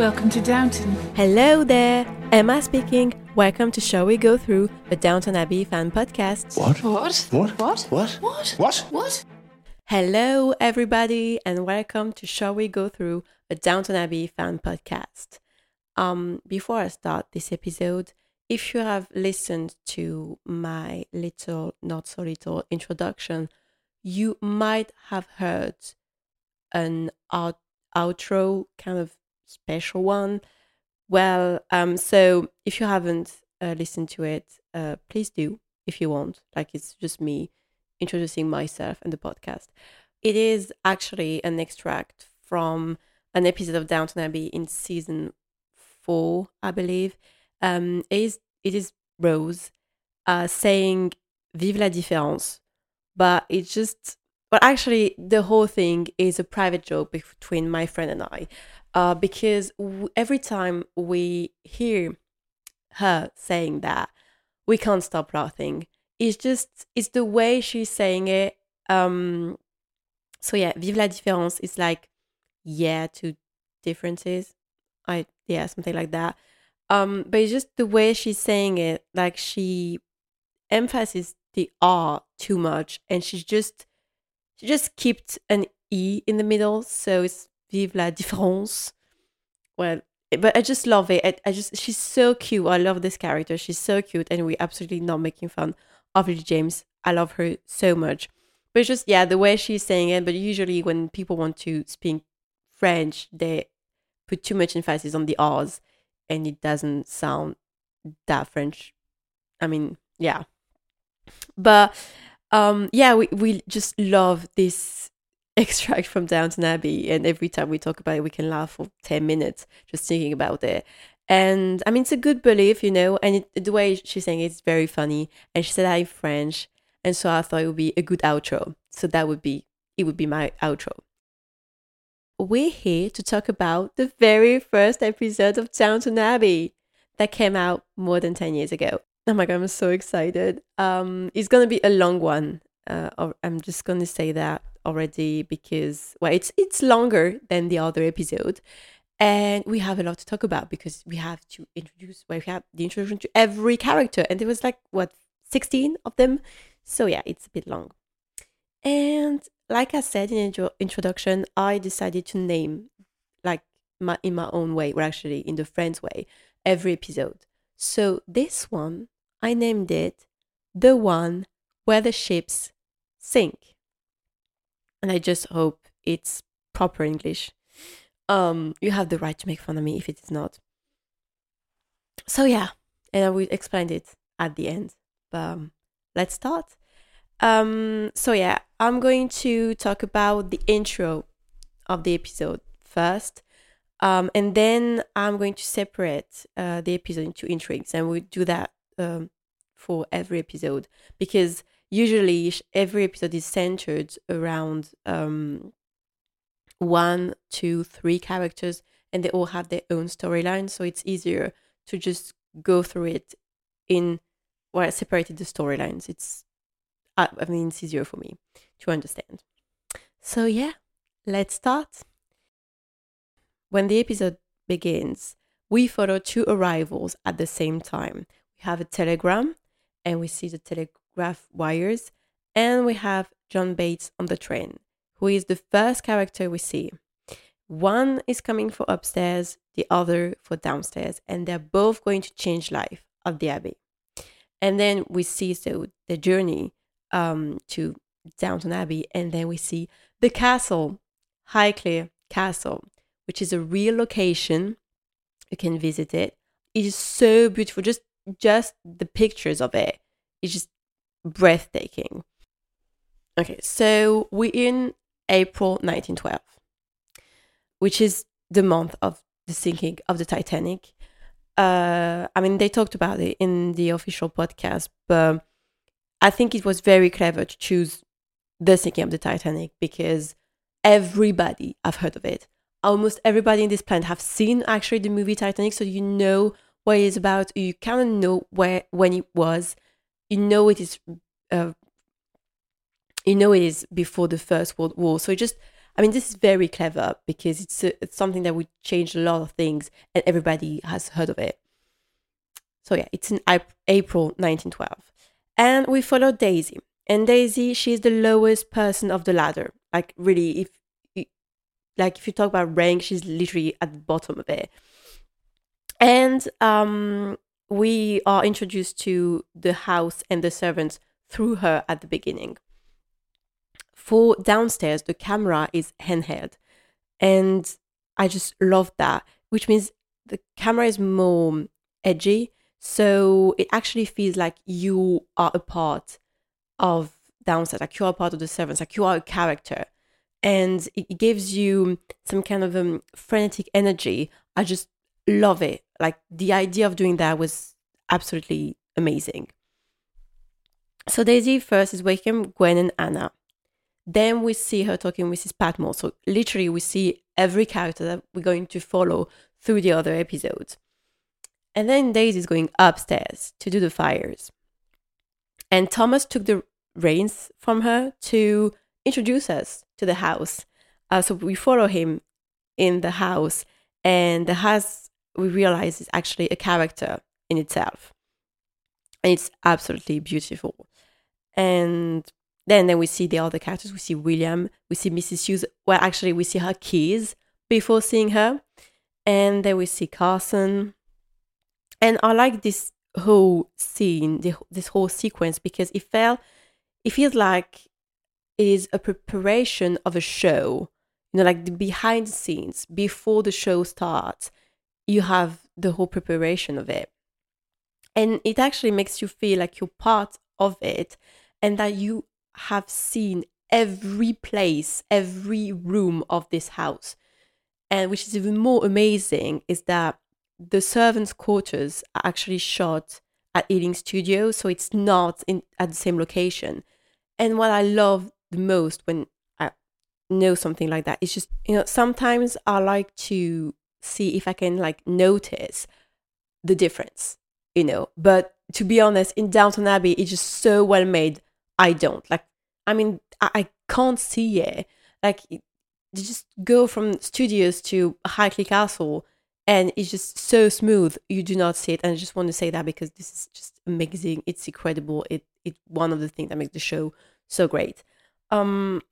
Welcome to Downton. Hello there, Emma speaking. Welcome to Shall We Go Through, the Downton Abbey fan podcast. What? What? What? What? What? What? What? What? Hello, everybody, and welcome to Shall We Go Through, a Downton Abbey fan podcast. Um, before I start this episode, if you have listened to my little, not so little introduction, you might have heard an out- outro kind of special one. Well, um, so if you haven't uh, listened to it, uh, please do if you want. Like it's just me introducing myself and the podcast. It is actually an extract from an episode of Downton Abbey in season four, I believe. Um, it is it is Rose uh, saying "Vive la différence," but it's just well, actually, the whole thing is a private joke between my friend and I, uh, because w- every time we hear her saying that, we can't stop laughing. It's just it's the way she's saying it. Um, so yeah, vive la différence is like yeah to differences. I yeah something like that. Um, but it's just the way she's saying it, like she emphasizes the R too much, and she's just she just kept an E in the middle, so it's vive la différence. Well, but I just love it. I, I just she's so cute. I love this character. She's so cute, and we're absolutely not making fun of Lily James. I love her so much. But just yeah, the way she's saying it. But usually when people want to speak French, they put too much emphasis on the R's, and it doesn't sound that French. I mean, yeah. But um, yeah, we we just love this extract from Downton Abbey, and every time we talk about it, we can laugh for ten minutes just thinking about it. And I mean, it's a good belief, you know, and it, the way she's saying it's very funny, and she said that in French, and so I thought it would be a good outro. So that would be it would be my outro. We're here to talk about the very first episode of Downton Abbey that came out more than ten years ago. Oh my god, I'm so excited. Um, it's gonna be a long one. Uh, I'm just gonna say that already because well, it's it's longer than the other episode, and we have a lot to talk about because we have to introduce. Well, we have the introduction to every character, and there was like what 16 of them. So yeah, it's a bit long. And like I said in the intro- introduction, I decided to name like my in my own way, or actually in the Friends way, every episode. So this one, I named it The One Where the Ships Sink. And I just hope it's proper English. Um, you have the right to make fun of me if it is not. So yeah, and I will explain it at the end. But um, let's start. Um, so yeah, I'm going to talk about the intro of the episode first. Um, and then I'm going to separate uh, the episode into intrigues, and we'll do that um, for every episode because usually every episode is centered around um, one, two, three characters, and they all have their own storyline. So it's easier to just go through it in well, I separated the storylines. It's I, mean it's easier for me to understand. So yeah, let's start. When the episode begins, we follow two arrivals at the same time. We have a telegram, and we see the telegraph wires, and we have John Bates on the train, who is the first character we see. One is coming for upstairs, the other for downstairs, and they're both going to change life of the abbey. And then we see so the journey um, to Downton Abbey, and then we see the castle, Highclere Castle, which is a real location. You can visit it. It is so beautiful. Just just the pictures of it. it is just breathtaking. Okay, so we're in April 1912, which is the month of the sinking of the Titanic. Uh, I mean, they talked about it in the official podcast, but I think it was very clever to choose the sinking of the Titanic because everybody I've heard of it. Almost everybody in this planet have seen actually the movie Titanic, so you know what it is about. You kind of know where when it was. You know it is. Uh, you know it is before the First World War. So just, I mean, this is very clever because it's, a, it's something that would change a lot of things and everybody has heard of it. So, yeah, it's in April 1912. And we follow Daisy. And Daisy, she's the lowest person of the ladder. Like, really, if you, like if you talk about rank, she's literally at the bottom of it. And um, we are introduced to the house and the servants through her at the beginning. For downstairs, the camera is handheld. And I just love that, which means the camera is more edgy. So it actually feels like you are a part of downstairs, like you are part of the servants, like you are a character. And it gives you some kind of um, frenetic energy. I just love it. Like the idea of doing that was absolutely amazing. So Daisy first is waking Gwen and Anna. Then we see her talking with Mrs. Patmore. So literally we see every character that we're going to follow through the other episodes. And then Daisy is going upstairs to do the fires. And Thomas took the reins from her to introduce us to the house. Uh, so we follow him in the house, and the house we realize is actually a character in itself. And it's absolutely beautiful. And then, then we see the other characters. We see William, we see Mrs. Hughes. Well, actually, we see her keys before seeing her. And then we see Carson. And I like this whole scene, the, this whole sequence, because it felt, it feels like it is a preparation of a show. You know, like the behind the scenes before the show starts, you have the whole preparation of it. And it actually makes you feel like you're part of it and that you have seen every place, every room of this house. And which is even more amazing is that the servants' quarters are actually shot at Ealing Studio, so it's not in at the same location. And what I love the most when I know something like that is just you know sometimes I like to see if I can like notice the difference, you know. But to be honest, in Downton Abbey, it's just so well made. I don't like. I mean, I, I can't see it. Like, you just go from studios to Highclere Castle, and it's just so smooth. You do not see it, and I just want to say that because this is just amazing. It's incredible. It it one of the things that makes the show so great. Um,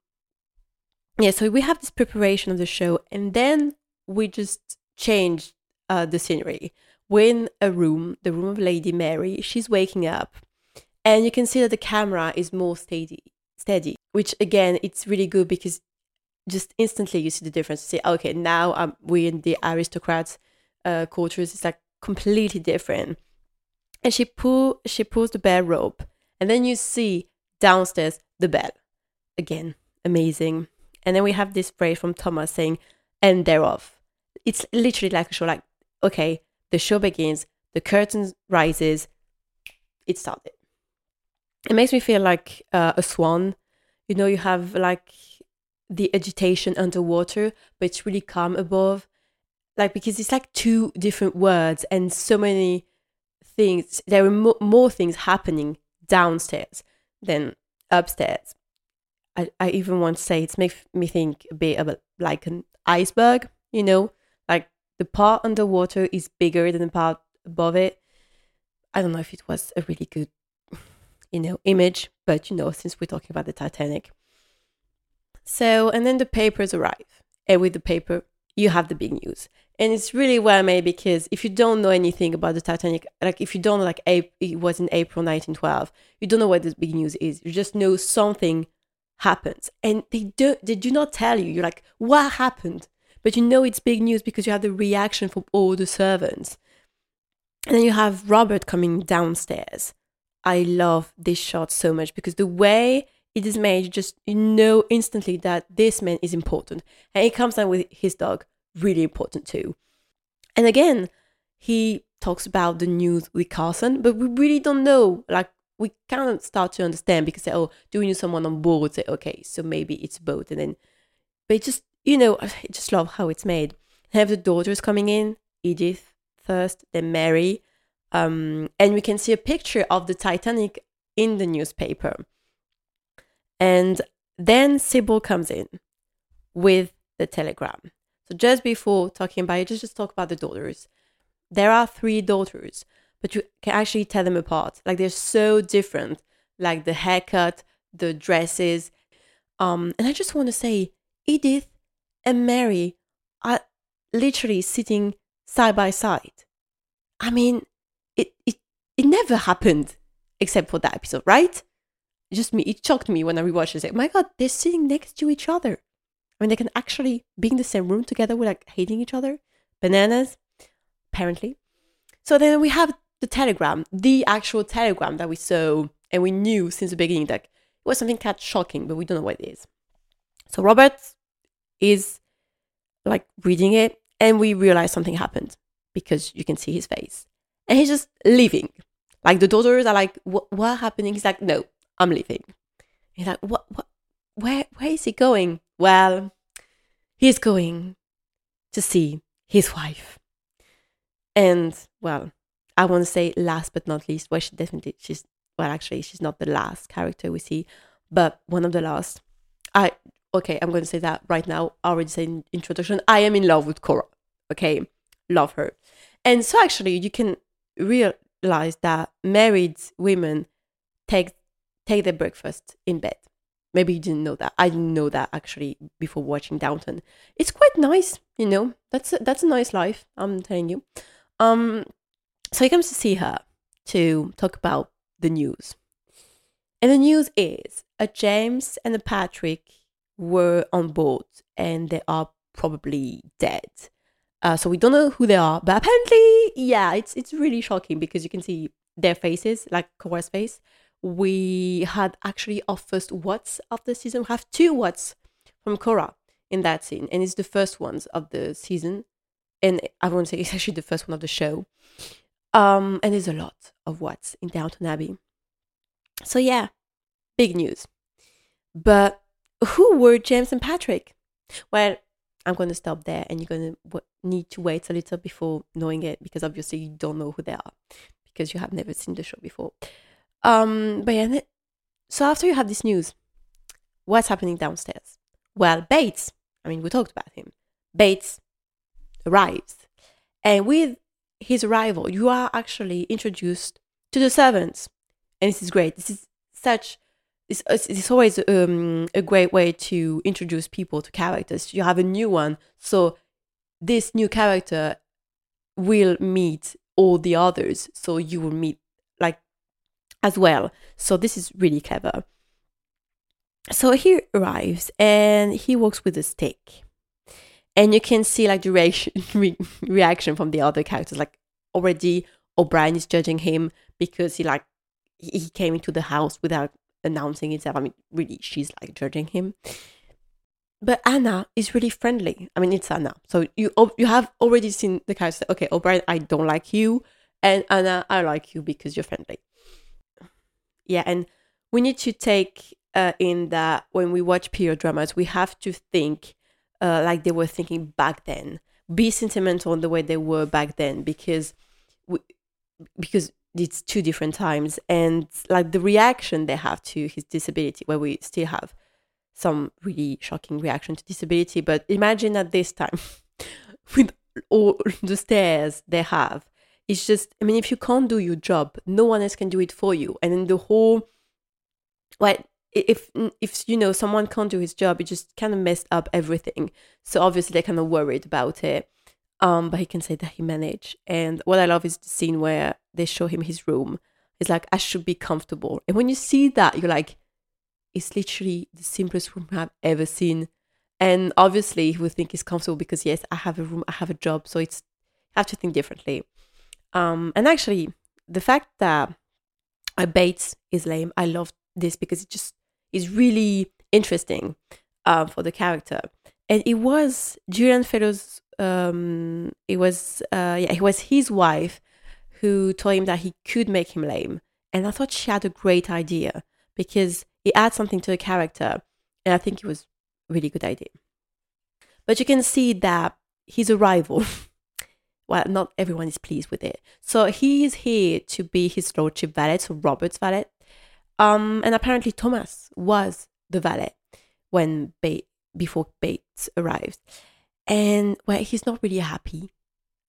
yeah. So we have this preparation of the show, and then we just changed uh, the scenery. We're in a room, the room of Lady Mary. She's waking up, and you can see that the camera is more steady, steady. Which again, it's really good because just instantly you see the difference. You say, okay, now um, we're in the aristocrats' uh, quarters. It's like completely different. And she pull, she pulls the bell rope, and then you see downstairs the bell. Again, amazing. And then we have this phrase from Thomas saying, "And thereof." It's literally like a show like okay the show begins the curtain rises it started. It makes me feel like uh, a swan. You know you have like the agitation underwater but it's really calm above. Like because it's like two different words and so many things there are mo- more things happening downstairs than upstairs. I, I even want to say it's makes me think a bit of a, like an iceberg you know like the part underwater is bigger than the part above it. I don't know if it was a really good, you know, image, but you know, since we're talking about the Titanic. So, and then the papers arrive. And with the paper, you have the big news. And it's really well made because if you don't know anything about the Titanic, like if you don't like it was in April 1912, you don't know what this big news is. You just know something happens. And they do they do not tell you. You're like, what happened? But you know it's big news because you have the reaction from all the servants. And then you have Robert coming downstairs. I love this shot so much because the way it is made, you just you know instantly that this man is important. And he comes down with his dog, really important too. And again, he talks about the news with Carson, but we really don't know. Like we of start to understand because say, oh, do we need someone on board? Say, okay, so maybe it's boat, and then, but it just you know, I just love how it's made. have the daughters coming in, Edith first, then Mary. Um, and we can see a picture of the Titanic in the newspaper. And then Sybil comes in with the telegram. So just before talking about it, just, just talk about the daughters. There are three daughters, but you can actually tell them apart. Like they're so different, like the haircut, the dresses. Um, and I just want to say, Edith and Mary are literally sitting side by side. I mean, it it it never happened except for that episode, right? Just me, it shocked me when I rewatched it. Like, my God, they're sitting next to each other. I mean, they can actually be in the same room together without like hating each other. Bananas, apparently. So then we have the telegram, the actual telegram that we saw and we knew since the beginning that it was something kind of shocking, but we don't know what it is. So Robert is like reading it, and we realize something happened because you can see his face, and he's just leaving. Like the daughters are like, "What? Happening?" He's like, "No, I'm leaving." He's like, "What? What? Where? Where is he going?" Well, he's going to see his wife, and well, I want to say last but not least. Well, she definitely she's well, actually, she's not the last character we see, but one of the last. I okay, I'm going to say that right now. I already said in introduction. I am in love with Cora. Okay, love her, and so actually, you can realize that married women take take their breakfast in bed. Maybe you didn't know that. I didn't know that actually before watching Downton. It's quite nice, you know. That's a, that's a nice life. I'm telling you. Um, so he comes to see her to talk about the news. And the news is a James and a Patrick were on board and they are probably dead. Uh, so we don't know who they are, but apparently, yeah, it's it's really shocking because you can see their faces, like Cora's face. We had actually our first what's of the season. We have two what's from Cora in that scene, and it's the first ones of the season. And I won't say it's actually the first one of the show. Um, and there's a lot of what's in Downton Abbey. So yeah, big news. But who were James and Patrick? Well, I'm going to stop there and you're going to need to wait a little before knowing it because obviously you don't know who they are because you have never seen the show before. Um, but yeah, so after you have this news, what's happening downstairs? Well, Bates, I mean, we talked about him. Bates arrives and with his arrival, you are actually introduced to the servants. And this is great. This is such, it's, it's always um, a great way to introduce people to characters. You have a new one. So this new character will meet all the others. So you will meet like as well. So this is really clever. So he arrives and he walks with a stick and you can see like the reaction, re- reaction from the other characters like already o'brien is judging him because he like he came into the house without announcing himself i mean really she's like judging him. But anna is really friendly. I mean it's anna. So you you have already seen the character okay o'brien i don't like you and anna i like you because you're friendly. Yeah and we need to take uh, in that when we watch period dramas we have to think uh, like they were thinking back then. Be sentimental in the way they were back then because we, because it's two different times and like the reaction they have to his disability where we still have some really shocking reaction to disability but imagine at this time with all the stairs they have it's just i mean if you can't do your job no one else can do it for you and then the whole well if if you know someone can't do his job, it just kind of messed up everything. So obviously they're kind of worried about it. Um, but he can say that he managed. And what I love is the scene where they show him his room. He's like, I should be comfortable. And when you see that, you're like, it's literally the simplest room I've ever seen. And obviously he will think he's comfortable because yes, I have a room, I have a job. So it's I have to think differently. Um, and actually the fact that a Bates is lame, I love this because it just is really interesting uh, for the character. And it was Julian Fellowes. Um, it was uh, yeah, it was his wife who told him that he could make him lame. And I thought she had a great idea because it adds something to the character, and I think it was a really good idea. But you can see that his arrival. well, not everyone is pleased with it. So he is here to be his lordship valet, so Robert's valet, um, and apparently Thomas was the valet when ba- before Bates arrives. And well, he's not really happy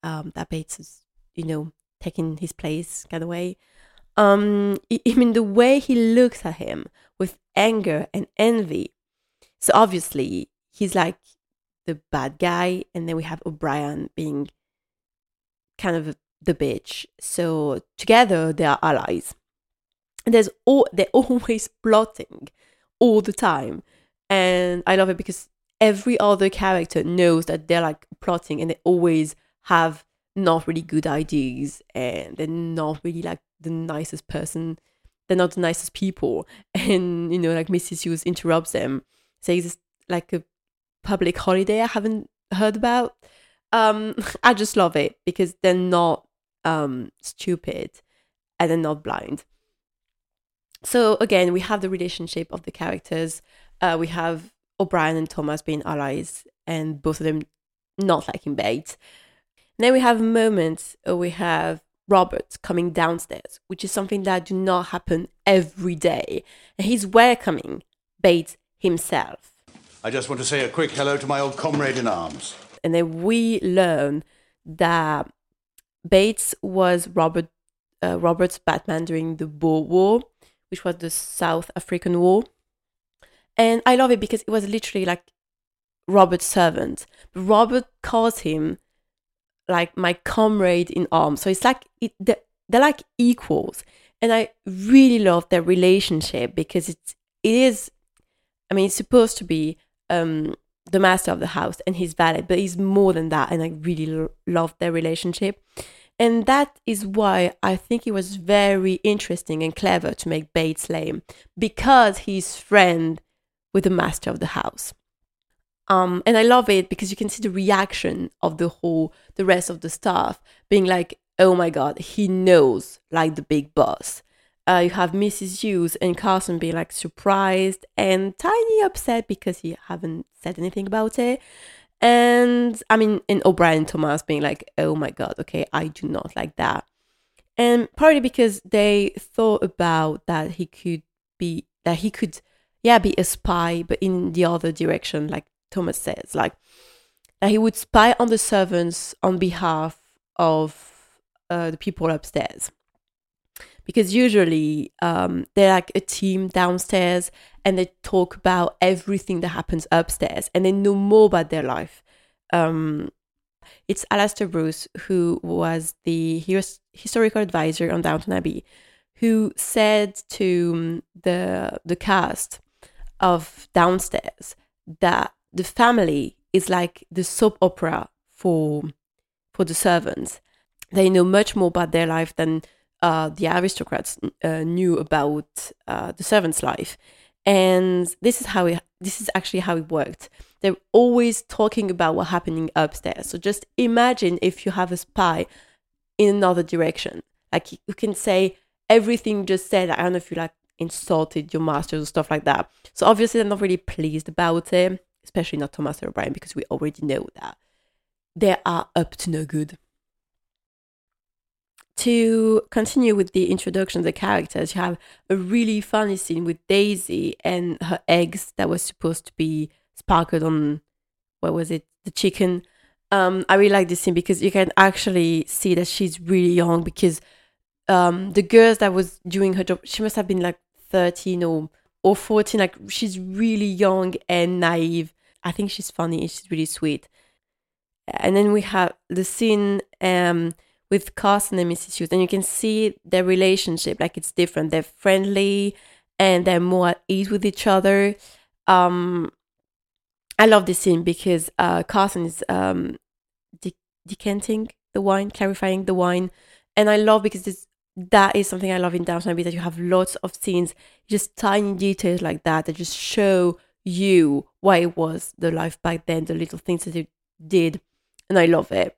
um, that Bates is, you know, taking his place kind of way. Um, I, I mean, the way he looks at him with anger and envy. So obviously, he's like the bad guy, and then we have O'Brien being kind of the bitch. So together, they are allies. And there's all they're always plotting all the time, and I love it because every other character knows that they're like plotting, and they always have not really good ideas and they're not really like the nicest person they're not the nicest people. And you know like mrs hughes interrupts them says it's like a public holiday i haven't heard about. Um i just love it because they're not um stupid and they're not blind. So again we have the relationship of the characters. Uh we have o'brien and thomas being allies and both of them not liking bates then we have moments where we have Robert coming downstairs, which is something that do not happen every day. And he's welcoming Bates himself. I just want to say a quick hello to my old comrade in arms. And then we learn that Bates was Robert uh, Robert's Batman during the Boer War, which was the South African War. And I love it because it was literally like Robert's servant. Robert calls him like my comrade in arms. So it's like it, they're, they're like equals, and I really love their relationship because it's it is. I mean, it's supposed to be um, the master of the house and his valet, but he's more than that, and I really lo- love their relationship. And that is why I think it was very interesting and clever to make Bates lame because he's friend with the master of the house. Um, and I love it because you can see the reaction of the whole, the rest of the staff being like, oh my God, he knows like the big boss. Uh, you have Mrs. Hughes and Carson being like surprised and tiny upset because he haven't said anything about it. And I mean, and O'Brien and Thomas being like, oh my God, okay, I do not like that. And partly because they thought about that he could be, that he could, yeah, be a spy, but in the other direction, like Thomas says, like that he would spy on the servants on behalf of uh, the people upstairs. Because usually um, they're like a team downstairs and they talk about everything that happens upstairs and they know more about their life. Um, it's Alastair Bruce, who was the historical advisor on Downton Abbey, who said to the the cast of Downstairs that the family is like the soap opera for for the servants. They know much more about their life than uh, the aristocrats uh, knew about uh, the servants' life. And this is how it, this is actually how it worked. They're always talking about what happening upstairs. So just imagine if you have a spy in another direction. Like you can say everything just said. I don't know if you like insulted your masters or stuff like that. So obviously they're not really pleased about it especially not Thomas O'Brien, because we already know that they are up to no good. To continue with the introduction of the characters, you have a really funny scene with Daisy and her eggs that was supposed to be sparkled on, what was it, the chicken. Um, I really like this scene because you can actually see that she's really young because um, the girls that was doing her job, she must have been like 13 or, or 14. Like she's really young and naive. I think she's funny. She's really sweet. And then we have the scene um, with Carson and Mrs. Hughes, and you can see their relationship. Like it's different. They're friendly and they're more at ease with each other. Um, I love this scene because uh, Carson is um, de- decanting the wine, clarifying the wine, and I love because this that is something I love in Downton Abbey that you have lots of scenes, just tiny details like that that just show you why it was the life back then, the little things that it did, and I love it.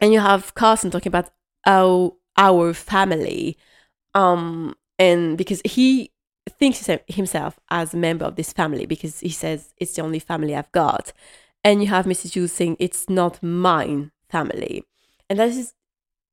And you have Carson talking about our our family, um, and because he thinks himself as a member of this family because he says it's the only family I've got, and you have Mrs. Hughes saying it's not mine family, and that is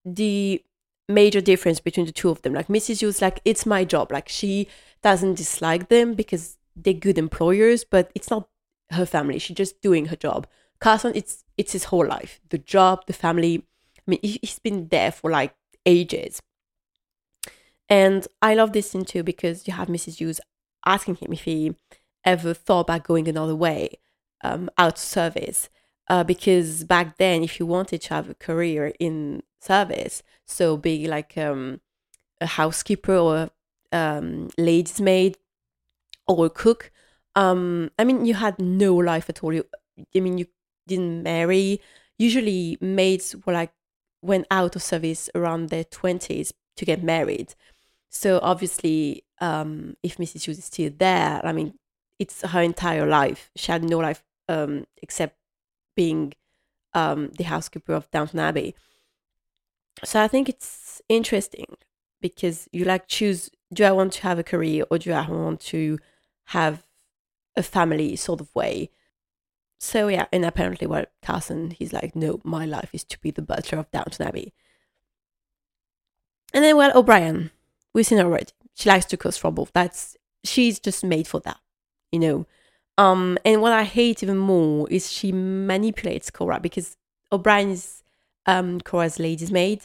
the major difference between the two of them. Like Mrs. Hughes, like it's my job. Like she doesn't dislike them because they're good employers, but it's not her family. She's just doing her job. Carson, it's it's his whole life. The job, the family. I mean, he- he's been there for like ages. And I love this scene too because you have Mrs. Hughes asking him if he ever thought about going another way, um, out of service. Uh, because back then, if you wanted to have a career in service, so be like um, a housekeeper or um, lady's maid or a cook, um, I mean, you had no life at all. You, I mean, you didn't marry. Usually, maids were like went out of service around their twenties to get married. So obviously, um, if Mrs. Hughes is still there, I mean, it's her entire life. She had no life um, except being um, the housekeeper of Downton Abbey. So I think it's interesting because you like choose: do I want to have a career or do I want to have a family sort of way? So yeah, and apparently, well, Carson, he's like, no, my life is to be the butler of Downton Abbey. And then, well, O'Brien, we've seen her already. She likes to cause trouble. That's she's just made for that, you know. Um, and what I hate even more is she manipulates Cora because O'Brien is um Cora's lady's maid.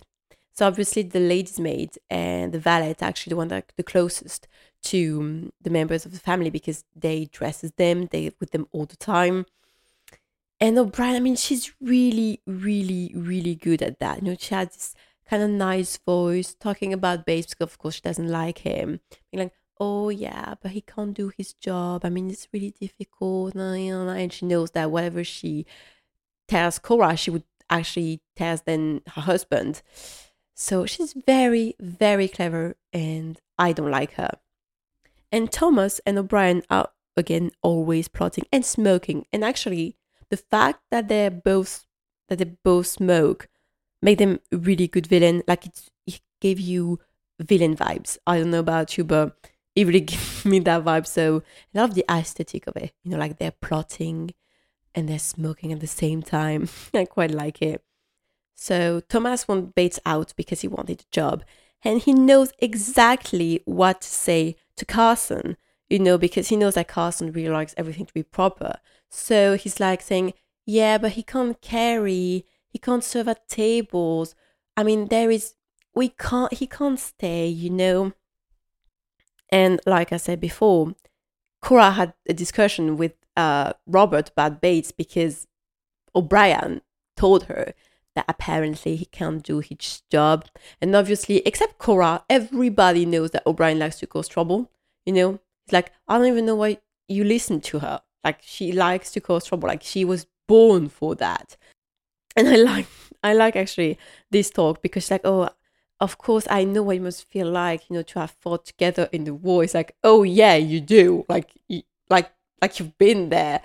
So obviously the lady's maid and the valet are actually the one that the closest to um, the members of the family because they dresses them, they with them all the time. And O'Brien, I mean, she's really, really, really good at that. You know, she has this kind of nice voice talking about Bates because of course she doesn't like him. Being like, oh yeah, but he can't do his job. I mean, it's really difficult. And she knows that whatever she tells Cora, she would actually tell then her husband. So she's very, very clever, and I don't like her. And Thomas and O'Brien are again always plotting and smoking. And actually, the fact that they're both that they both smoke make them really good villain. Like it, it gave you villain vibes. I don't know about you, but it really gave me that vibe. So I love the aesthetic of it. You know, like they're plotting and they're smoking at the same time. I quite like it. So Thomas wants Bates out because he wanted a job. And he knows exactly what to say to Carson, you know, because he knows that Carson really likes everything to be proper. So he's like saying, Yeah, but he can't carry, he can't serve at tables. I mean, there is, we can't, he can't stay, you know. And like I said before, Cora had a discussion with uh, Robert about Bates because O'Brien told her that apparently he can't do his job. And obviously, except Cora, everybody knows that O'Brien likes to cause trouble. You know, it's like, I don't even know why you listen to her. Like, she likes to cause trouble. Like, she was born for that. And I like, I like actually this talk because, like, oh, of course, I know what it must feel like, you know, to have fought together in the war. It's like, oh yeah, you do. Like, you, like, like you've been there.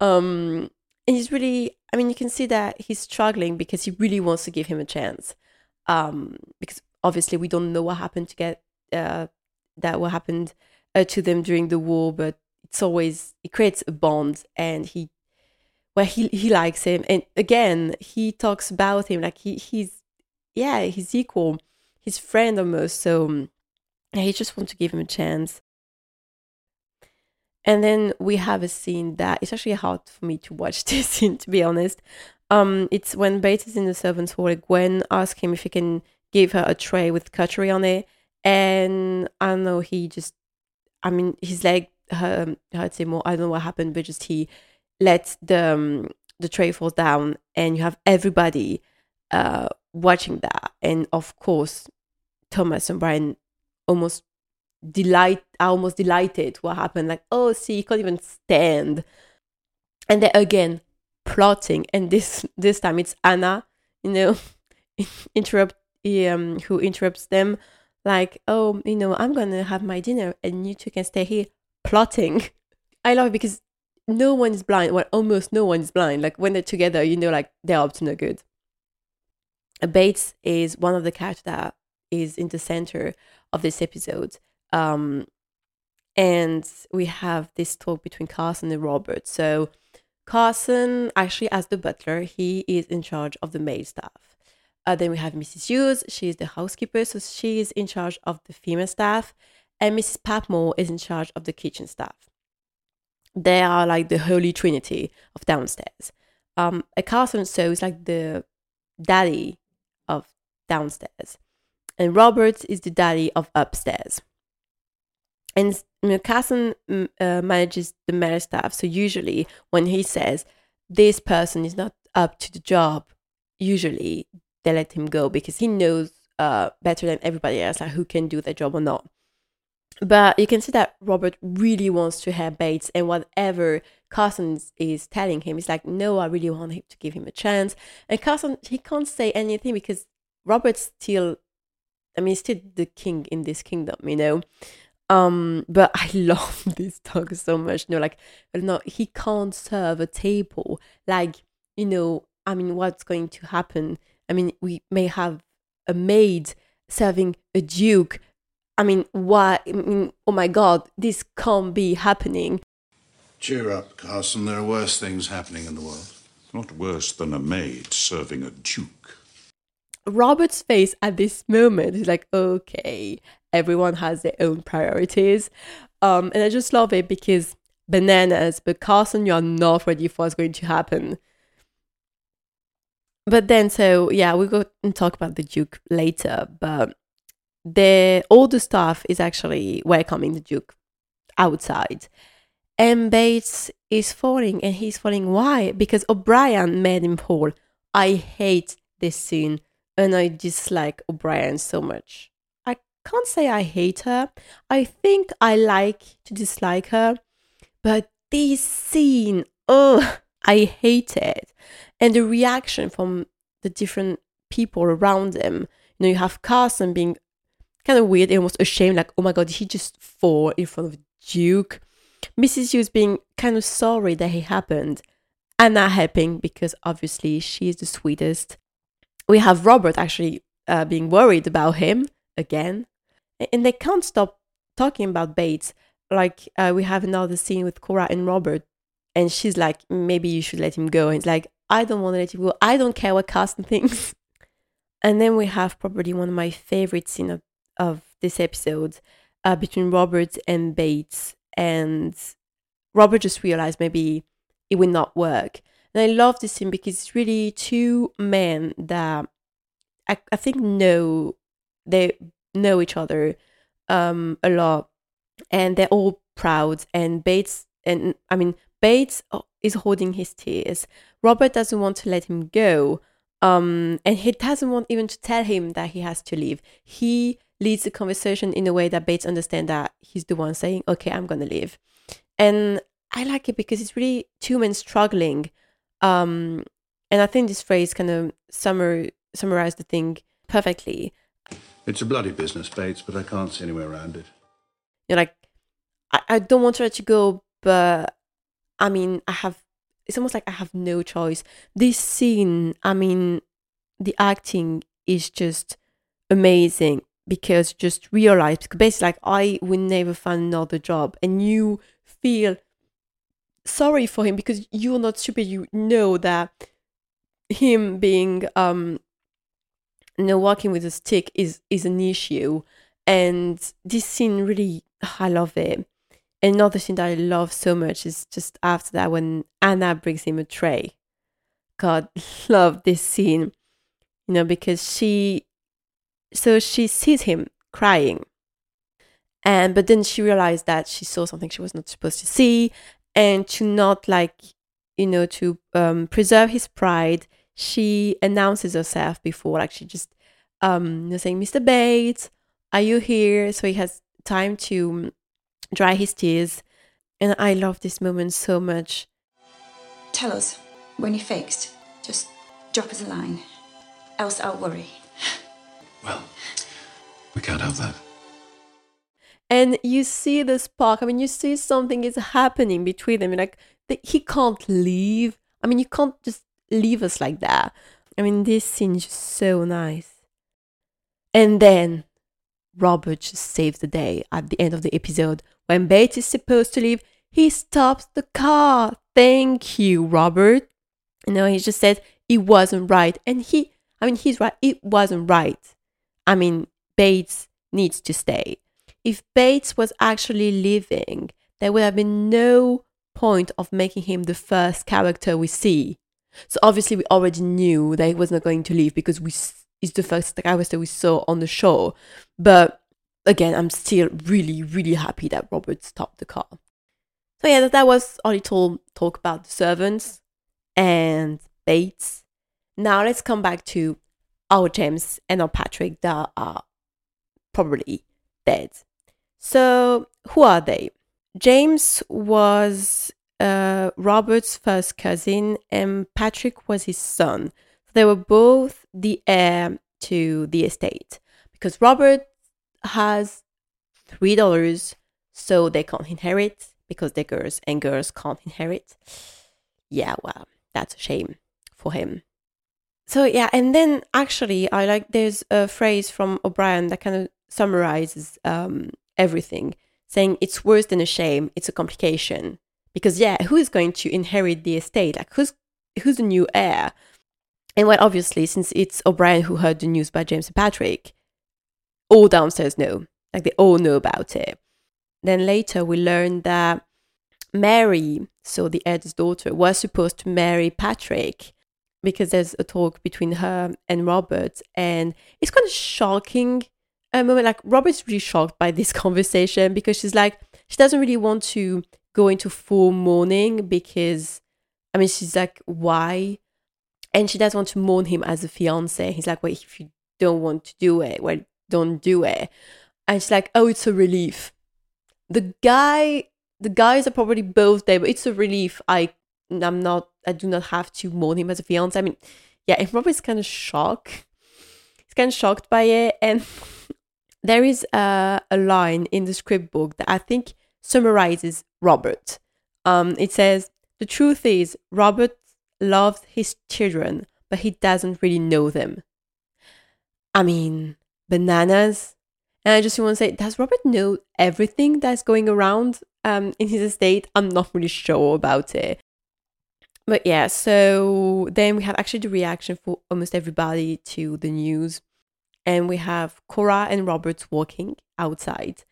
Um, and he's really, I mean, you can see that he's struggling because he really wants to give him a chance. Um, because obviously we don't know what happened to get uh, that what happened uh, to them during the war, but it's always it creates a bond, and he, well, he he likes him, and again he talks about him like he he's yeah he's equal, his friend almost. So he just wants to give him a chance. And then we have a scene that it's actually hard for me to watch this scene, to be honest. Um, it's when Bates is in the servants' hall. Gwen asks him if he can give her a tray with cutlery on it, and I don't know. He just, I mean, his leg um, hurts him, more. I don't know what happened, but just he lets the um, the tray fall down, and you have everybody uh, watching that, and of course, Thomas and O'Brien almost delight almost delighted what happened like oh see he can't even stand. And then again plotting and this this time it's anna you know interrupt um who interrupts them like oh you know i'm gonna have my dinner and you two can stay here plotting. I love it because no one is blind well almost no one is blind like when they're together you know like they're up to no good. Bates is one of the characters that is in the center of this episode um, and we have this talk between Carson and Robert. So Carson, actually, as the butler, he is in charge of the maid staff. Uh, then we have Mrs. Hughes. She is the housekeeper, so she is in charge of the female staff. And Mrs. Patmore is in charge of the kitchen staff. they are like the holy trinity of downstairs. Um, a Carson so is like the daddy of downstairs, and Robert is the daddy of upstairs. And Carson uh, manages the male staff, so usually when he says this person is not up to the job, usually they let him go because he knows uh, better than everybody else like who can do the job or not. But you can see that Robert really wants to have Bates, and whatever Carson is telling him, he's like, "No, I really want him to give him a chance." And Carson, he can't say anything because Robert's still, I mean, still the king in this kingdom, you know. Um, but I love this dog so much. You know, like, no, he can't serve a table. Like, you know, I mean, what's going to happen? I mean, we may have a maid serving a duke I mean, why? I mean, oh my God, this can't be happening. Cheer up, Carson. There are worse things happening in the world. Not worse than a maid serving a duke. Robert's face at this moment is like, okay, everyone has their own priorities. Um, and I just love it because bananas, but Carson, you're not ready for what's going to happen. But then, so yeah, we'll go and talk about the Duke later. But the all the staff is actually welcoming the Duke outside. And Bates is falling, and he's falling. Why? Because O'Brien made him fall. I hate this scene, and I dislike O'Brien so much. Can't say I hate her. I think I like to dislike her, but this scene, oh, I hate it. And the reaction from the different people around him. You know, you have Carson being kind of weird almost ashamed, like, oh my god, he just fall in front of Duke? Mrs. Hughes being kind of sorry that it happened. Anna helping because obviously she is the sweetest. We have Robert actually uh, being worried about him again. And they can't stop talking about Bates. Like, uh, we have another scene with Cora and Robert, and she's like, maybe you should let him go. And it's like, I don't want to let you go. I don't care what Carson thinks. and then we have probably one of my favorite scenes of of this episode uh, between Robert and Bates, and Robert just realized maybe it would not work. And I love this scene because it's really two men that I, I think know they know each other um, a lot, and they're all proud. And Bates and I mean Bates oh, is holding his tears. Robert doesn't want to let him go, um, and he doesn't want even to tell him that he has to leave. He leads the conversation in a way that Bates understand that he's the one saying, "Okay, I'm gonna leave," and I like it because it's really two men struggling, um, and I think this phrase kind of summar summarize the thing perfectly. It's a bloody business, Bates, but I can't see any way around it. You're like, I, I don't want to let you go, but I mean, I have. It's almost like I have no choice. This scene, I mean, the acting is just amazing because just realize basically like I would never find another job and you feel sorry for him because you're not stupid you know that him being um you know walking with a stick is is an issue. And this scene really I love it. Another scene that I love so much is just after that when Anna brings him a tray. God love this scene. You know because she so she sees him crying. And but then she realized that she saw something she was not supposed to see and to not like you know to um, preserve his pride she announces herself before like she just um you know, saying mr bates are you here? So he has time to dry his tears. And i love this moment so much. Tell us when you're fixed just drop us a line. Else i'll worry. Well, we can't have that. and you see the spark. I mean you see something is happening between them. Like the, he can't leave. I mean you can't just leave us like that. I mean this scene is just so nice. And then robert just saves the day at the end of the episode. When bates is supposed to leave he stops the car. Thank you robert. You know he just said it wasn't right. And he i mean he's right. It wasn't right. I mean bates needs to stay. If Bates was actually leaving, there would have been no point of making him the first character we see. So obviously we already knew that he was not going to leave because we s- he's the first character we saw on the show. But again, I'm still really, really happy that Robert stopped the car. So yeah, that, that was our little talk about the servants and Bates. Now let's come back to our James and our Patrick that are probably dead. So who are they? James was uh, Robert's first cousin, and Patrick was his son. They were both the heir to the estate because Robert has three dollars, so they can't inherit because they're girls and girls can't inherit. Yeah, well, that's a shame for him. So yeah, and then actually, I like there's a phrase from O'Brien that kind of summarizes um, everything, saying it's worse than a shame; it's a complication. Because yeah, who is going to inherit the estate? Like who's who's the new heir? And well, obviously, since it's O'Brien who heard the news about James and Patrick, all downstairs know. Like they all know about it. Then later we learn that Mary, so the heir's daughter, was supposed to marry Patrick because there's a talk between her and Robert, and it's kind of shocking. A moment like Robert's really shocked by this conversation because she's like she doesn't really want to go into full mourning because I mean she's like why, and she doesn't want to mourn him as a fiance. He's like well if you don't want to do it, well don't do it, and she's like oh it's a relief. The guy the guys are probably both there, but it's a relief. I I'm not I do not have to mourn him as a fiance. I mean, yeah, and Robert's kind of shocked. He's kind of shocked by it, and there is a line in the script book that I think summarizes Robert. Um, it says the truth is Robert loves his children, but he doesn't really know them. I mean, bananas. And I just want to say, does Robert know everything that's going around um, in his estate? I'm not really sure about it. But yeah, so then we have actually the reaction for almost everybody to the news. And we have Cora and Robert walking outside.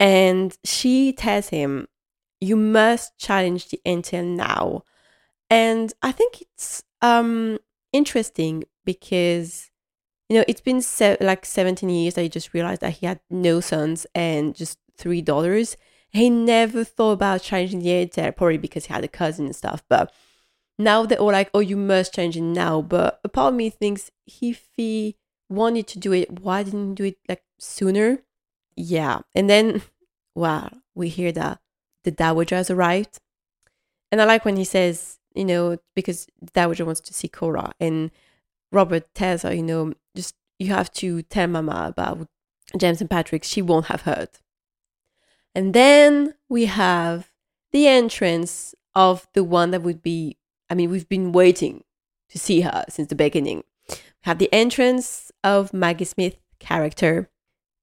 And she tells him, You must challenge the entail now. And I think it's um, interesting because you know, it's been se- like 17 years that he just realized that he had no sons and just three daughters. He never thought about changing the age probably because he had a cousin and stuff. But now they're all like, oh, you must change it now. But a part of me thinks if he wanted to do it, why didn't he do it like sooner? Yeah. And then, wow, we hear that the Dowager has arrived. And I like when he says, you know, because the Dowager wants to see Cora and Robert tells her, you know, just you have to tell Mama about James and Patrick. She won't have heard. And then we have the entrance of the one that would be, I mean, we've been waiting to see her since the beginning. We have the entrance of Maggie Smith character,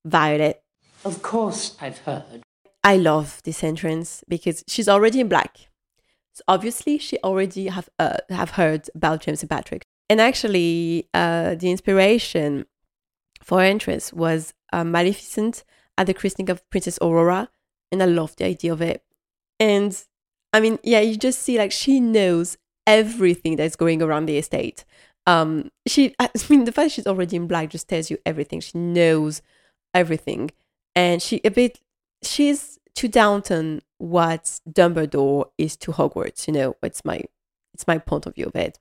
Violet. Of course, I've heard. I love this entrance because she's already in black. So obviously, she already have uh, have heard about James and Patrick. And actually, uh, the inspiration for entrance was uh, Maleficent at the christening of Princess Aurora, and I love the idea of it. And I mean, yeah, you just see like she knows everything that's going around the estate. Um, she, I mean, the fact she's already in black just tells you everything. She knows everything, and she a bit, she's to Downton what Dumbledore is to Hogwarts. You know, it's my, it's my point of view of it.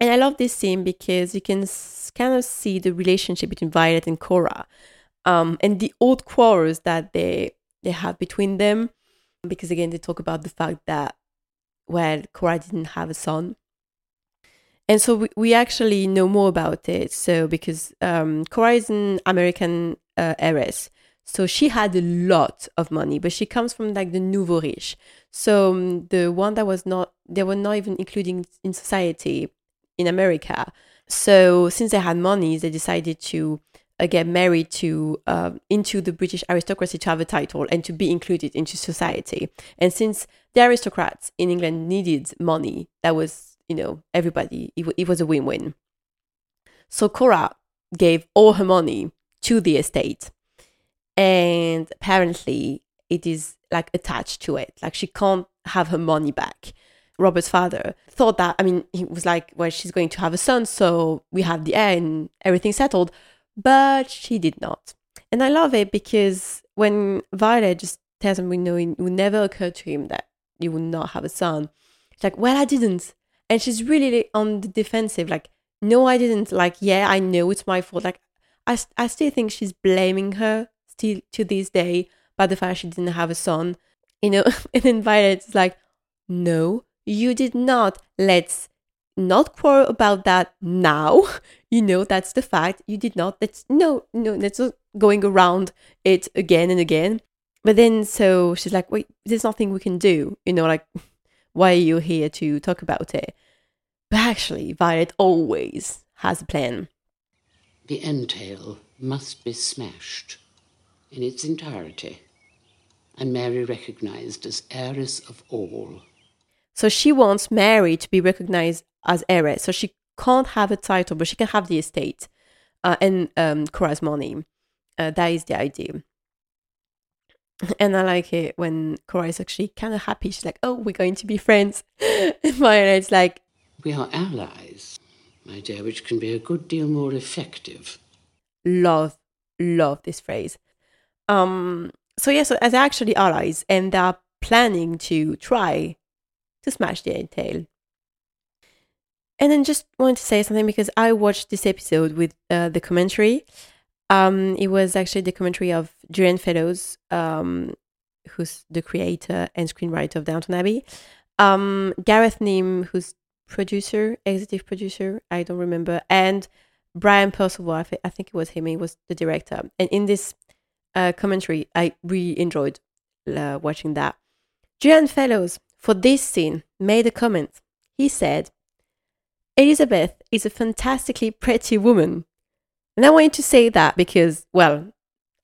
And I love this scene because you can kind of see the relationship between Violet and Cora, um, and the old quarrels that they they have between them. Because again, they talk about the fact that well, Cora didn't have a son, and so we, we actually know more about it. So because um, Cora is an American uh, heiress, so she had a lot of money, but she comes from like the nouveau riche. So um, the one that was not, they were not even including in society in America. So since they had money, they decided to uh, get married to uh, into the British aristocracy to have a title and to be included into society. And since the aristocrats in England needed money, that was you know everybody. It, w- it was a win-win. So Cora gave all her money to the estate, and apparently it is like attached to it. Like she can't have her money back. Robert's father thought that, I mean, he was like, well, she's going to have a son, so we have the heir and everything settled. But she did not. And I love it because when Violet just tells him, we know it would never occur to him that you would not have a son. It's like, well, I didn't. And she's really on the defensive, like, no, I didn't. Like, yeah, I know it's my fault. Like, I, I still think she's blaming her still to this day by the fact she didn't have a son, you know. and then Violet's like, no, you did not. Let's not quarrel about that now. You know, that's the fact. You did not. Let's no, no, let's not going around it again and again. But then so she's like, wait, there's nothing we can do. You know, like, why are you here to talk about it? But actually, Violet always has a plan. The entail must be smashed in its entirety, and Mary recognized as heiress of all. So she wants Mary to be recognized as heiress. So she can't have a title, but she can have the estate uh, and um, Cora's money. Uh, that is the idea. And I like it when Cora is actually kind of happy. She's like, "Oh, we're going to be friends." and Violet's like, We are allies, my dear, which can be a good deal more effective. love, love this phrase. Um, so yeah, so as actually allies, and they're planning to try to smash the entail. And then just wanted to say something because I watched this episode with uh, the commentary. Um, it was actually the commentary of Julian Fellowes, um, who's the creator and screenwriter of Downton Abbey. Um, Gareth Neame, who's producer, executive producer, I don't remember, and Brian Percival, I, thi- I think it was him, he was the director. And in this uh, commentary, I really enjoyed uh, watching that. Julian Fellowes, for this scene, made a comment. He said, Elizabeth is a fantastically pretty woman. And I wanted to say that because, well,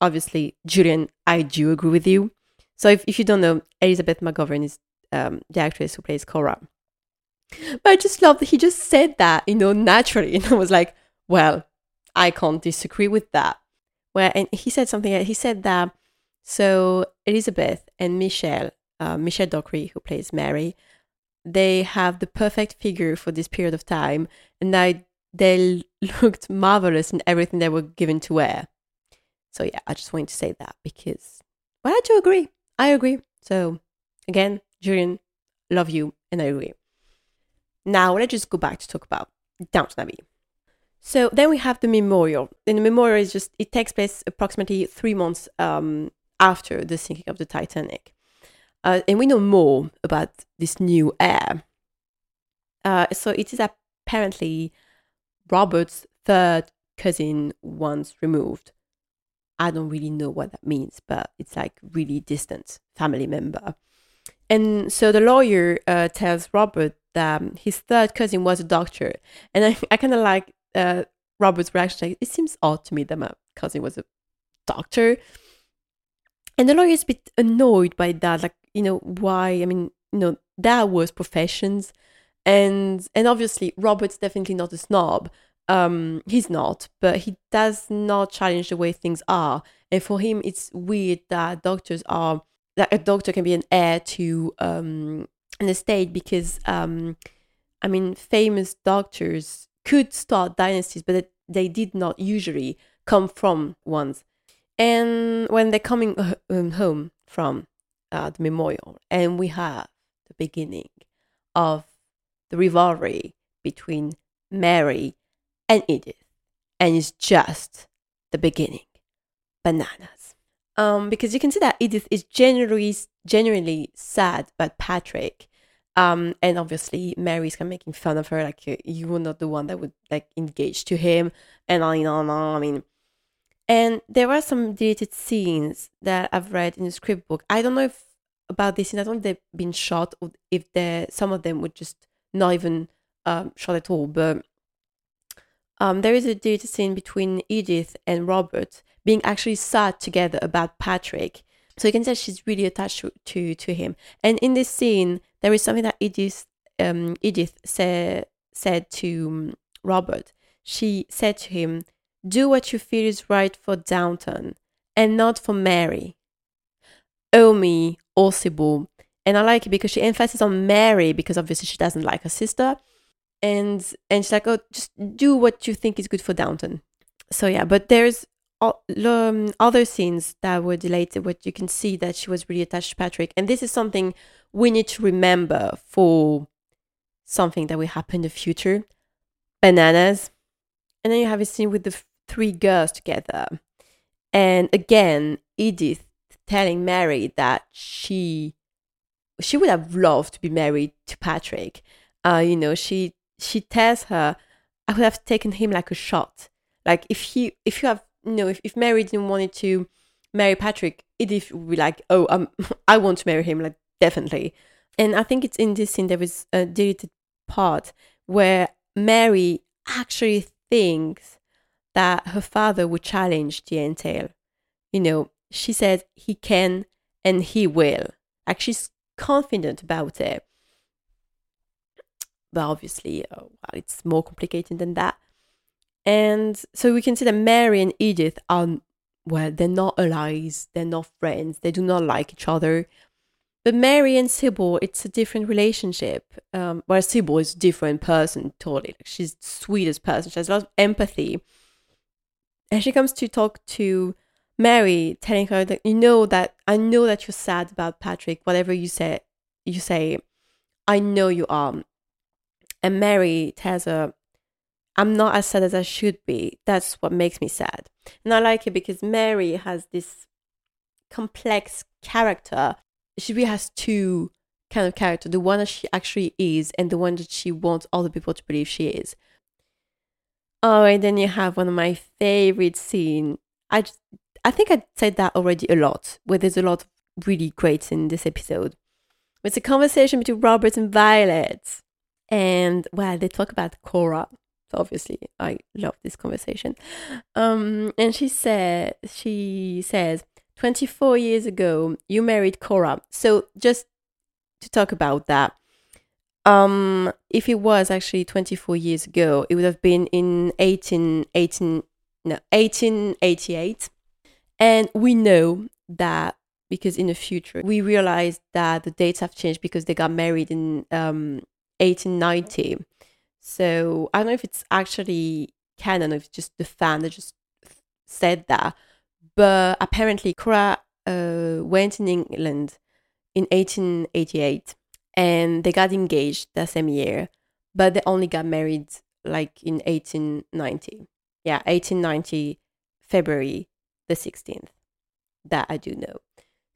obviously, Julian, I do agree with you. So if, if you don't know, Elizabeth McGovern is um, the actress who plays Cora. But I just love that he just said that, you know, naturally. And I was like, well, I can't disagree with that. Where and he said something. He said that so Elizabeth and Michelle, uh, Michelle Dockery, who plays Mary, they have the perfect figure for this period of time, and I, they looked marvelous in everything they were given to wear. So yeah, I just wanted to say that because well, I do agree. I agree. So again, Julian, love you, and I agree. Now let's just go back to talk about Downton Abbey. So then we have the memorial. And the memorial is just it takes place approximately three months um, after the sinking of the Titanic, uh, and we know more about this new heir. Uh, so it is apparently Robert's third cousin once removed. I don't really know what that means, but it's like really distant family member. And so the lawyer uh, tells Robert that his third cousin was a doctor. And I, I kind of like uh, Robert's reaction. It seems odd to me that my cousin was a doctor. And the lawyer is a bit annoyed by that. Like, you know, why? I mean, you know, that was professions. And and obviously Robert's definitely not a snob. Um, he's not, but he does not challenge the way things are. And for him, it's weird that doctors are that a doctor can be an heir to um, an estate because um, I mean, famous doctors could start dynasties, but they did not usually come from ones. And when they're coming uh, um, home from uh, the memorial, and we have the beginning of the rivalry between Mary and Edith, and it's just the beginning. Bananas. Um, because you can see that Edith is generally genuinely sad about Patrick. Um, and obviously Mary's kind of making fun of her, like you, were not the one that would like engage to him, and on and on. I mean, and there are some deleted scenes that I've read in the script book. I don't know if about this, and I don't know if they've been shot or if they some of them were just not even um, shot at all. But um, there is a deleted scene between Edith and Robert being actually sad together about Patrick. So you can tell she's really attached to, to, to him. And in this scene, there is something that Edith um, Edith say, said to um, Robert. She said to him, "Do what you feel is right for Downton, and not for Mary." Oh me, Orsible, And I like it because she emphasizes on Mary because obviously she doesn't like her sister. And and she's like, oh, just do what you think is good for Downton. So yeah, but there's other scenes that were delayed where you can see that she was really attached to Patrick. And this is something we need to remember for something that will happen in the future. Bananas. And then you have a scene with the three girls together. And again, Edith telling Mary that she she would have loved to be married to Patrick. Uh, you know, she she tells her, I would have taken him like a shot. Like if he if you have you know, if, if Mary didn't want to marry Patrick, Edith would be like, Oh, um I want to marry him, like definitely. And I think it's in this scene there was a deleted part where Mary actually thinks that her father would challenge the entail. You know, she says he can and he will. Like she's confident about it. But obviously, uh, well, it's more complicated than that. And so we can see that Mary and Edith are, well, they're not allies, they're not friends, they do not like each other. But Mary and Sybil, it's a different relationship. Um, well, Sybil is a different person, totally. She's the sweetest person. She has a lot of empathy. And she comes to talk to Mary, telling her that you know that I know that you're sad about Patrick. Whatever you say, you say, I know you are. And Mary tells her, I'm not as sad as I should be. That's what makes me sad. And I like it because Mary has this complex character. She really has two kind of character the one that she actually is and the one that she wants other people to believe she is. Oh and then you have one of my favorite scene. I just, i think i said that already a lot where there's a lot of really great in this episode. It's a conversation between robert and violet and well they talk about cora obviously i love this conversation um and she said she says 24 years ago, you married Cora. So just to talk about that, um, if it was actually 24 years ago, it would have been in 18, 18, no, 1888. And we know that because in the future, we realized that the dates have changed because they got married in um, 1890. So I don't know if it's actually canon, if it's just the fan that just said that. But apparently, Cora uh, went in England in 1888 and they got engaged that same year, but they only got married like in 1890. Yeah, 1890, February the 16th. That I do know.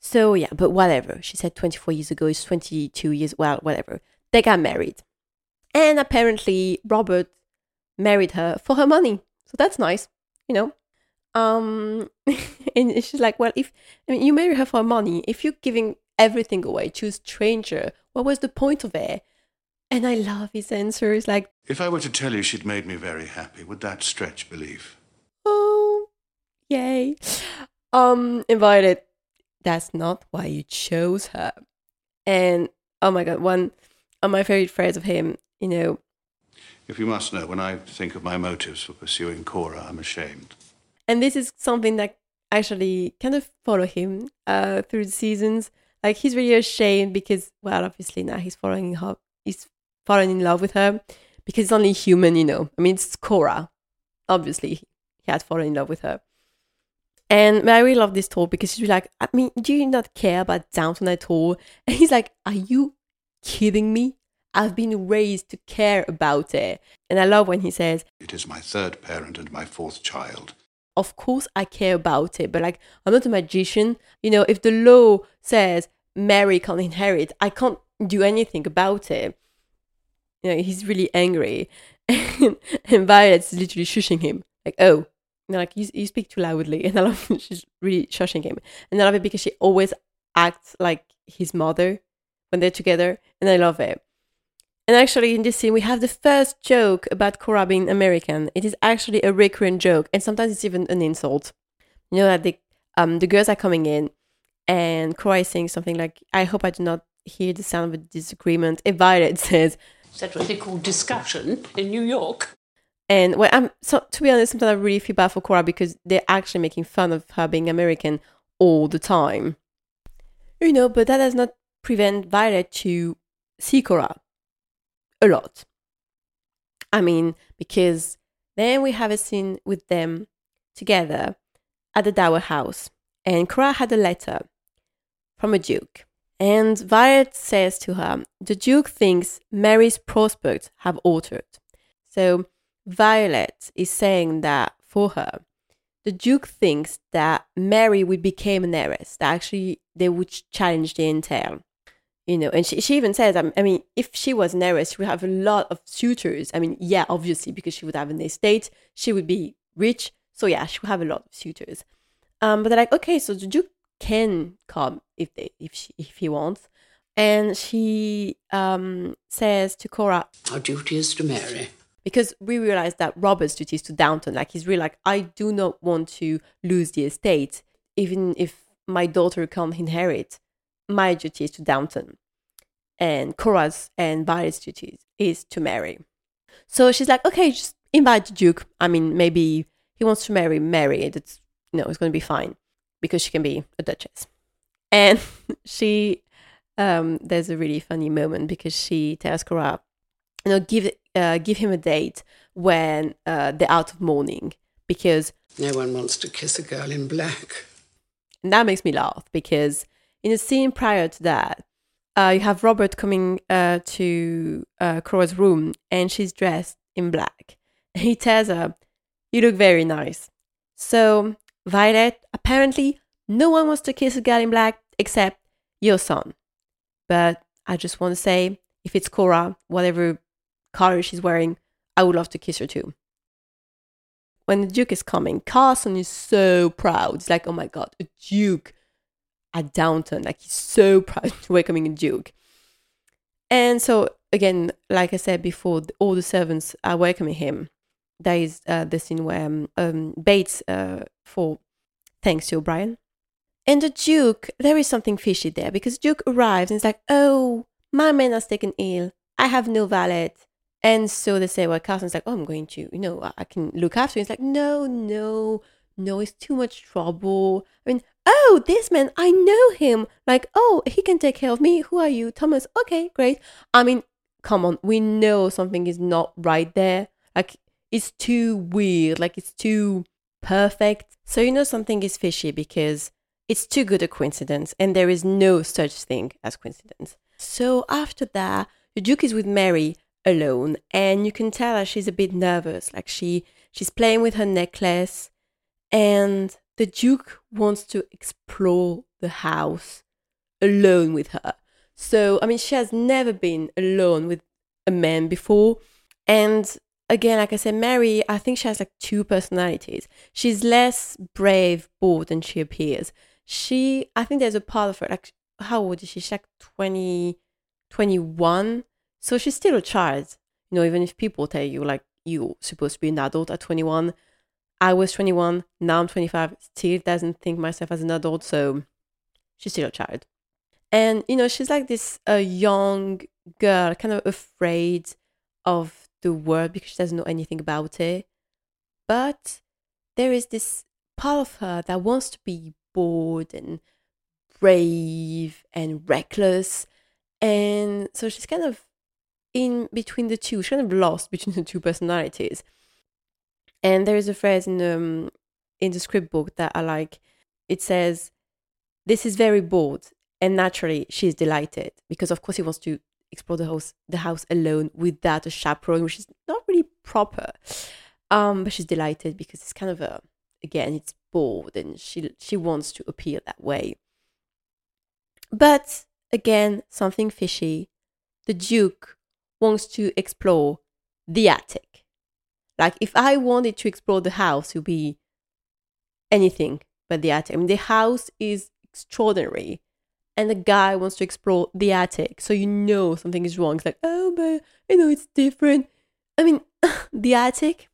So yeah, but whatever. She said 24 years ago, is 22 years, well, whatever. They got married. And apparently, Robert married her for her money. So that's nice, you know. Um, and she's like, well, if I mean, you marry her for money, if you're giving everything away to a stranger, what was the point of it? And I love his answer. It's like, if I were to tell you she'd made me very happy, would that stretch belief? Oh, yay. Um, invited. That's not why you chose her. And oh my god, one of my favorite phrase of him, you know. If you must know, when I think of my motives for pursuing Cora, I'm ashamed. And this is something that actually kind of follow him uh, through the seasons. Like he's really ashamed because, well, obviously now he's falling in love. he's falling in love with her because it's only human, you know. I mean, it's Cora. Obviously, he had fallen in love with her. And I really love this talk because she's like, I mean, do you not care about Downton at all? And he's like, Are you kidding me? I've been raised to care about it. And I love when he says, It is my third parent and my fourth child of course I care about it, but like I'm not a magician. You know, if the law says Mary can't inherit, I can't do anything about it. You know, he's really angry. and, and Violet's literally shushing him. Like, oh, know, like you, you speak too loudly. And I love she's really shushing him. And I love it because she always acts like his mother when they're together. And I love it. And actually, in this scene, we have the first joke about Cora being American. It is actually a recurrent joke, and sometimes it's even an insult. You know that the um the girls are coming in, and Cora is saying something like, "I hope I do not hear the sound of a disagreement." And Violet says, "Is that what they call discussion in New York?" And well, I'm so to be honest, sometimes I really feel bad for Cora because they're actually making fun of her being American all the time. You know, but that does not prevent Violet to see Cora a lot. I mean, because then we have a scene with them together at the Dower House, and Cora had a letter from a duke. And Violet says to her, The Duke thinks Mary's prospects have altered. So Violet is saying that for her, the Duke thinks that Mary would become an heiress, that actually they would challenge the entail. You know, and she, she even says, I mean, if she was an heiress, she would have a lot of suitors. I mean, yeah, obviously, because she would have an estate, she would be rich. So, yeah, she would have a lot of suitors. Um, but they're like, okay, so the Duke can come if they if she if he wants. And she um, says to Cora, Our duty is to marry. Because we realize that Robert's duty is to Downton. Like he's really like, I do not want to lose the estate, even if my daughter can't inherit. My duty is to Downton, and Cora's and Violet's duty is to marry. So she's like, okay, just invite the Duke. I mean, maybe he wants to marry Mary. That's you know, it's going to be fine because she can be a duchess. And she, um, there's a really funny moment because she tells Cora, you know, give uh, give him a date when uh, they're out of mourning because no one wants to kiss a girl in black. And that makes me laugh because in a scene prior to that, uh, you have Robert coming uh, to uh, Cora's room and she's dressed in black. He tells her, You look very nice. So, Violet, apparently, no one wants to kiss a girl in black except your son. But I just want to say, if it's Cora, whatever color she's wearing, I would love to kiss her too. When the Duke is coming, Carson is so proud. He's like, oh my god, a Duke at Downton. Like he's so proud welcoming a Duke. And so again, like I said before, all the servants are welcoming him. There is uh, the scene where um, um, Bates uh, for thanks to O'Brien. And the Duke, there is something fishy there because Duke arrives and it's like, oh, my man has taken ill. I have no valet. And so they say, well, Carson's like, oh, I'm going to, you know, I can look after you. It's like, no, no, no, it's too much trouble. I mean, oh, this man, I know him. Like, oh, he can take care of me. Who are you? Thomas. Okay, great. I mean, come on, we know something is not right there. Like, it's too weird. Like, it's too perfect. So, you know, something is fishy because it's too good a coincidence, and there is no such thing as coincidence. So, after that, the Duke is with Mary alone and you can tell that she's a bit nervous like she she's playing with her necklace and the duke wants to explore the house alone with her. So i mean she has never been alone with a man before. And again like i said mary i think she has like two personalities. She's less brave bold than she appears. She i think there's a part of her like how old is she? She's like 20 21 so she's still a child. You know, even if people tell you like you're supposed to be an adult at 21, I was 21, now I'm 25, still doesn't think myself as an adult, so she's still a child. And you know, she's like this uh, young girl, kind of afraid of the world because she doesn't know anything about it. But there is this part of her that wants to be bold and brave and reckless. And so she's kind of in between the two. She's kind of lost between the two personalities. And there is a phrase in the um, in the script book that I like. It says, "This is very bold, and naturally she's delighted because, of course, he wants to explore the house the house alone without a chaperone, which is not really proper. Um, but she's delighted because it's kind of a again, it's bold, and she she wants to appear that way. But again, something fishy. The Duke wants to explore the attic. Like if I wanted to explore the house, it would be anything but the attic. I mean, the house is extraordinary, and the guy wants to explore the attic, so you know something is wrong. It's like, oh, but you know it's different. I mean, the attic.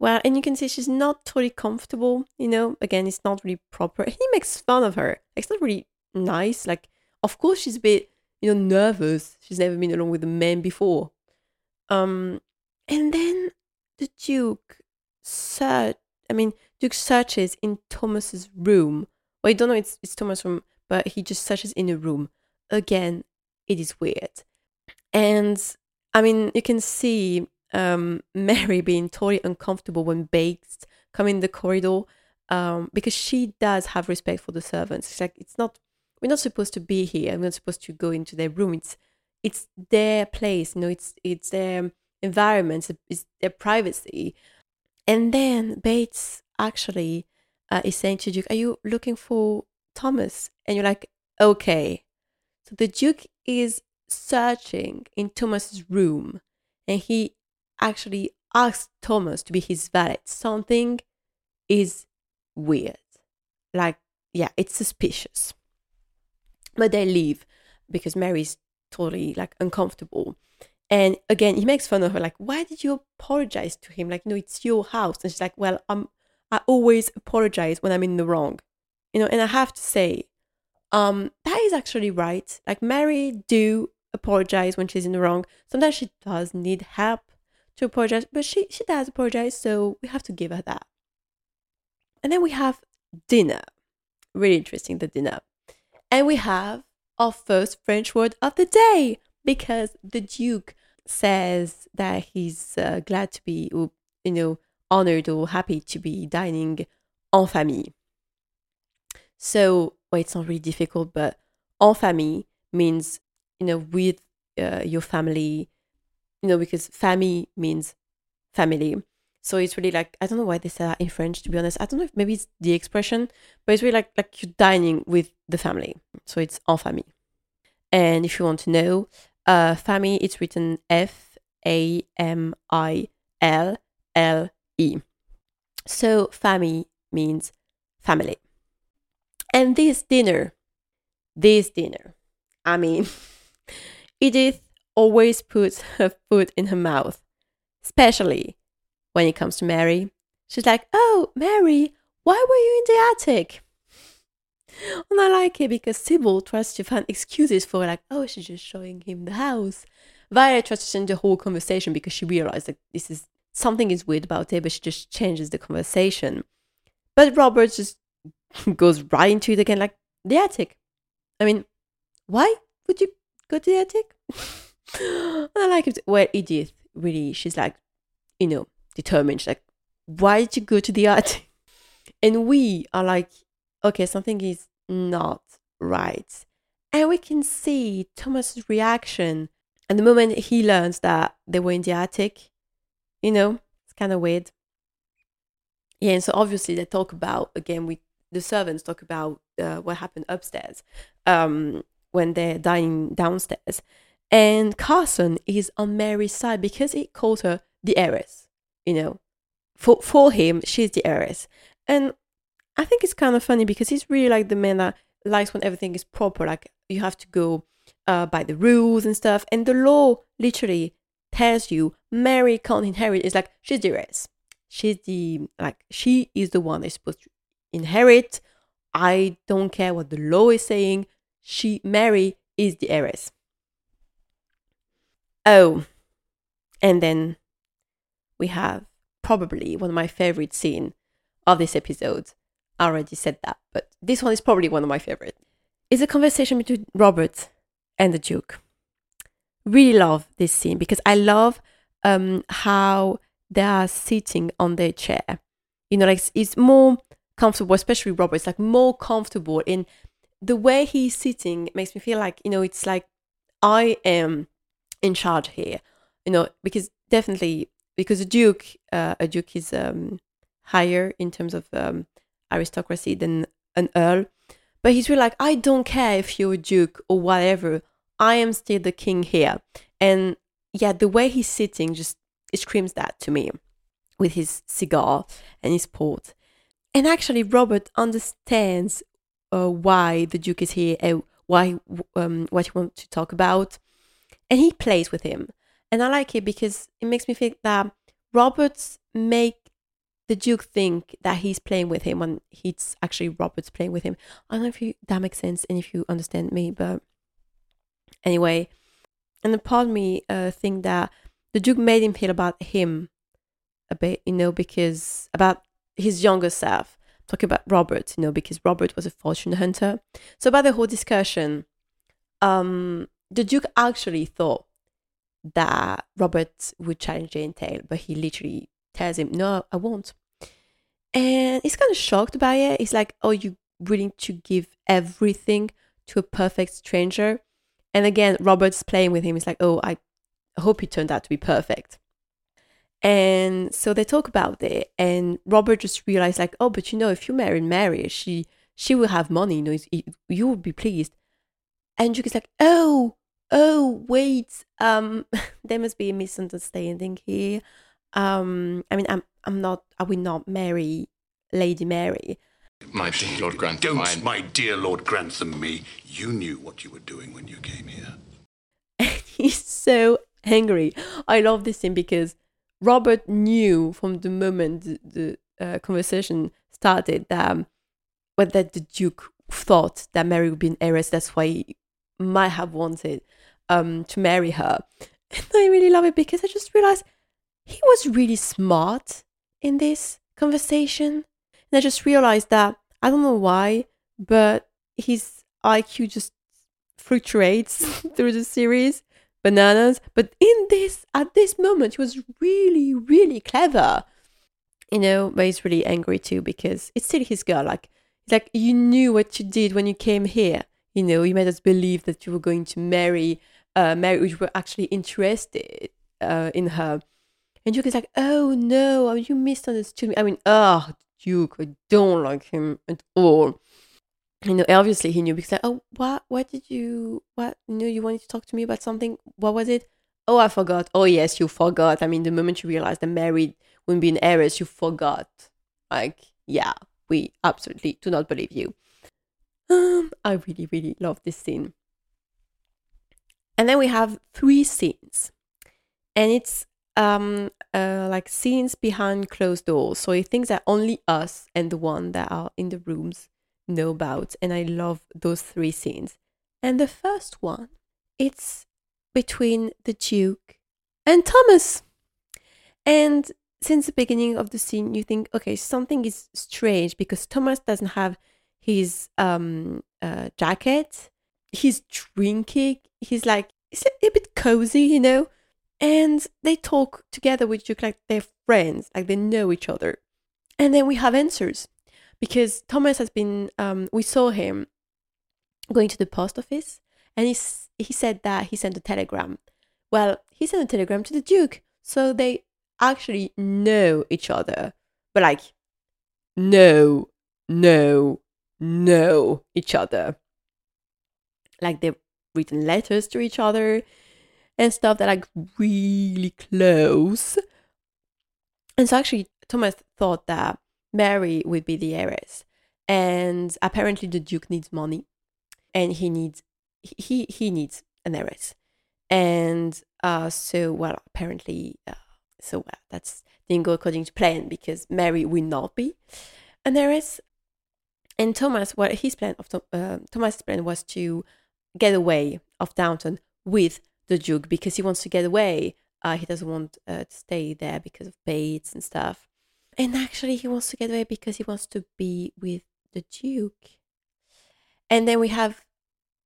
Well, and you can see she's not totally comfortable. You know, again, it's not really proper. He makes fun of her. It's not really nice. Like, of course, she's a bit you know, nervous. She's never been alone with a man before. Um, and then the Duke search. I mean, Duke searches in Thomas's room. Well, I don't know it's it's Thomas' room, but he just searches in a room again, it is weird. And I mean, you can see um, Mary being totally uncomfortable when Bates come in the corridor um, because she does have respect for the servants. It's like it's not we're not supposed to be here. We're not supposed to go into their room. It's it's their place. You know, it's it's their environment. It's their privacy. And then Bates actually uh, is saying to Duke, "Are you looking for Thomas?" And you're like, "Okay." So the Duke is searching in Thomas's room, and he actually asks Thomas to be his valet. Something is weird. Like, yeah, it's suspicious. But they leave because Mary's totally like uncomfortable. And again, he makes fun of her, like, why did you apologize to him? Like, no, it's your house. And she's like, well, I'm I always apologize when I'm in the wrong. You know, and I have to say, um, that is actually right. Like Mary do apologize when she's in the wrong. Sometimes she does need help to apologize, but she, she does apologize, so we have to give her that. And then we have dinner. Really interesting, the dinner. And we have our first French word of the day because the Duke says that he's uh, glad to be, you know, honored or happy to be dining en famille. So, well, it's not really difficult, but en famille means, you know, with uh, your family, you know, because famille means family. So it's really like I don't know why they say that in French. To be honest, I don't know if maybe it's the expression, but it's really like like you're dining with the family. So it's en famille. And if you want to know, uh, famille it's written F A M I L L E. So famille means family. And this dinner, this dinner, I mean, Edith always puts her foot in her mouth, especially when it comes to Mary. She's like, Oh, Mary, why were you in the attic? And I like it because Sybil tries to find excuses for like, oh, she's just showing him the house. Violet tries to change the whole conversation because she realized that this is something is weird about it, but she just changes the conversation. But Robert just goes right into it again, like the attic. I mean, why would you go to the attic? I like it. Well, Edith really, she's like, you know, determined. She's like, why did you go to the attic? And we are like, okay, something is not right. And we can see Thomas's reaction. And the moment he learns that they were in the attic, you know, it's kind of weird. Yeah, and so obviously they talk about again with the servants talk about uh, what happened upstairs um, when they're dining downstairs, and Carson is on Mary's side because he calls her the heiress. You know, for for him, she's the heiress, and I think it's kind of funny because he's really like the man that likes when everything is proper. Like you have to go uh, by the rules and stuff, and the law literally tells you Mary can't inherit. It's like she's the heiress. She's the like she is the one that's supposed to inherit. I don't care what the law is saying. She Mary is the heiress. Oh, and then we have probably one of my favorite scene of this episode. Already said that, but this one is probably one of my favorite. It's a conversation between Robert and the Duke. Really love this scene because I love um, how they are sitting on their chair. You know, like it's more comfortable, especially Robert. It's like more comfortable in the way he's sitting. makes me feel like you know, it's like I am in charge here. You know, because definitely because a duke, uh, a duke is um, higher in terms of um, aristocracy than an earl. But he's really like, I don't care if you're a duke or whatever. I am still the king here. And yeah, the way he's sitting just it screams that to me with his cigar and his port. And actually, Robert understands uh, why the Duke is here and why um, what he wants to talk about, and he plays with him. And I like it because it makes me think that Roberts make the Duke think that he's playing with him when he's actually Robert's playing with him. I don't know if you, that makes sense and if you understand me, but anyway. And the part of me uh, think that the Duke made him feel about him a bit, you know, because about his younger self. Talking about Robert, you know, because Robert was a fortune hunter. So about the whole discussion, um, the Duke actually thought that Robert would challenge Jane but he literally tells him, No, I won't. And he's kind of shocked by it. He's like, Oh, you willing to give everything to a perfect stranger? And again, Robert's playing with him. He's like, Oh, I hope he turned out to be perfect. And so they talk about it, and Robert just realized, like, oh, but you know, if you marry Mary, she she will have money, you know, you will be pleased. And Duke is like, oh, oh, wait, um, there must be a misunderstanding here. Um, I mean, I'm I'm not, I will not marry Lady Mary. My dear Lord Grantham, Don't, I- my dear Lord Grantham, me. You knew what you were doing when you came here. And he's so angry. I love this scene because Robert knew from the moment the, the uh, conversation started that, um, well, that the Duke thought that Mary would be an heiress. That's why he might have wanted um, to marry her. And I really love it because I just realized he was really smart in this conversation. And I just realized that I don't know why, but his IQ just fluctuates through the series bananas. But in this at this moment he was really really clever. You know but he's really angry too because it's still his girl. Like like you knew what you did when you came here. You know you made us believe that you were going to marry uh marry you were actually interested uh in her and Duke is like oh no you misunderstood me i mean oh Duke i don't like him at all you know, obviously he knew because like, oh, what, what did you, what, you know, you wanted to talk to me about something. What was it? Oh, I forgot. Oh, yes, you forgot. I mean, the moment you realized that married wouldn't be an heiress, you forgot. Like, yeah, we absolutely do not believe you. Um, I really, really love this scene. And then we have three scenes, and it's um uh like scenes behind closed doors. So it things that only us and the one that are in the rooms know about and i love those three scenes. And the first one it's between the duke and thomas. And since the beginning of the scene you think okay something is strange because thomas doesn't have his um uh, jacket. He's drinking. He's like it's a, a bit cozy you know and they talk together with duke like they're friends like they know each other and then we have answers because Thomas has been, um, we saw him going to the post office and he, he said that he sent a telegram. Well, he sent a telegram to the Duke. So they actually know each other, but like, know, know, know each other. Like they've written letters to each other and stuff that like really close. And so actually, Thomas thought that Mary would be the heiress. And apparently the Duke needs money and he needs he he needs an heiress. And uh so well apparently uh, so well that's didn't go according to plan because Mary will not be an heiress. And Thomas, what his plan of uh, Thomas's plan was to get away of Downton with the Duke because he wants to get away. Uh, he doesn't want uh, to stay there because of Bates and stuff. And actually, he wants to get away because he wants to be with the Duke. And then we have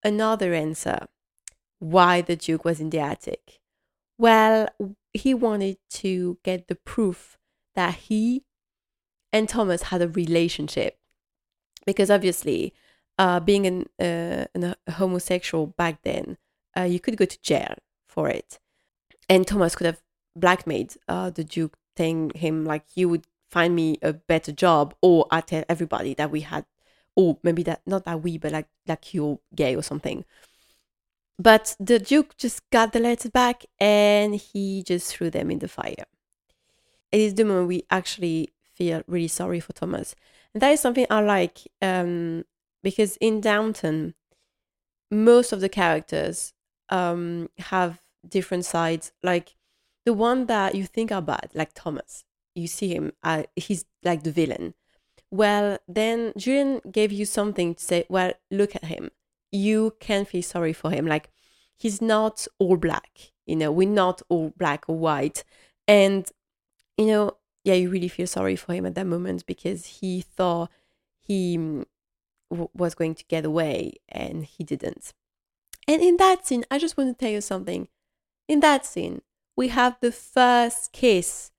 another answer why the Duke was in the attic. Well, he wanted to get the proof that he and Thomas had a relationship. Because obviously, uh, being an, uh, an, a homosexual back then, uh, you could go to jail for it. And Thomas could have blackmailed uh, the Duke, telling him, like, you would find me a better job or I tell everybody that we had or maybe that not that we but like like you're gay or something. But the Duke just got the letters back and he just threw them in the fire. It is the moment we actually feel really sorry for Thomas. And that is something I like um, because in Downton, most of the characters um, have different sides. Like the one that you think are bad, like Thomas, you see him, uh, he's like the villain. Well, then Julian gave you something to say, well, look at him. You can feel sorry for him. Like, he's not all black, you know, we're not all black or white. And, you know, yeah, you really feel sorry for him at that moment because he thought he w- was going to get away and he didn't. And in that scene, I just want to tell you something. In that scene, we have the first kiss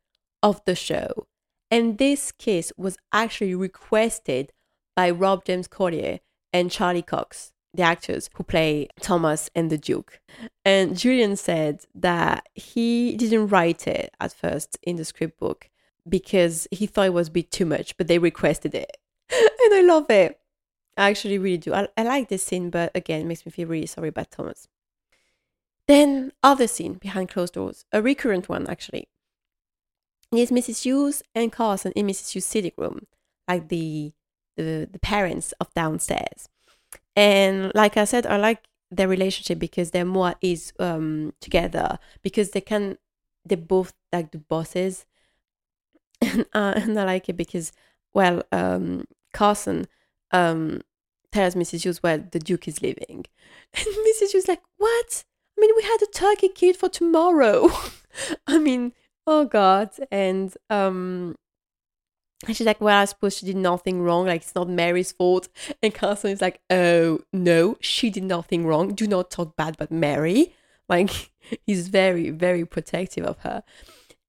of the show. And this kiss was actually requested by Rob James Collier and Charlie Cox, the actors who play Thomas and the Duke. And Julian said that he didn't write it at first in the script book because he thought it was a bit too much, but they requested it. and I love it. I actually really do. I, I like this scene, but again, it makes me feel really sorry about Thomas. Then, other scene behind closed doors, a recurrent one actually. Is Mrs. Hughes and Carson in Mrs. Hughes' sitting room, like the, the the parents of downstairs. And like I said, I like their relationship because they're more is um, together because they can they're both like the bosses, and, uh, and I like it because well, um, Carson um, tells Mrs. Hughes where the Duke is living, and Mrs. Hughes like, "What? I mean, we had a turkey kid for tomorrow. I mean, oh God!" And um, and she's like, Well, I suppose she did nothing wrong. Like, it's not Mary's fault. And Carson is like, Oh, no, she did nothing wrong. Do not talk bad about Mary. Like, he's very, very protective of her.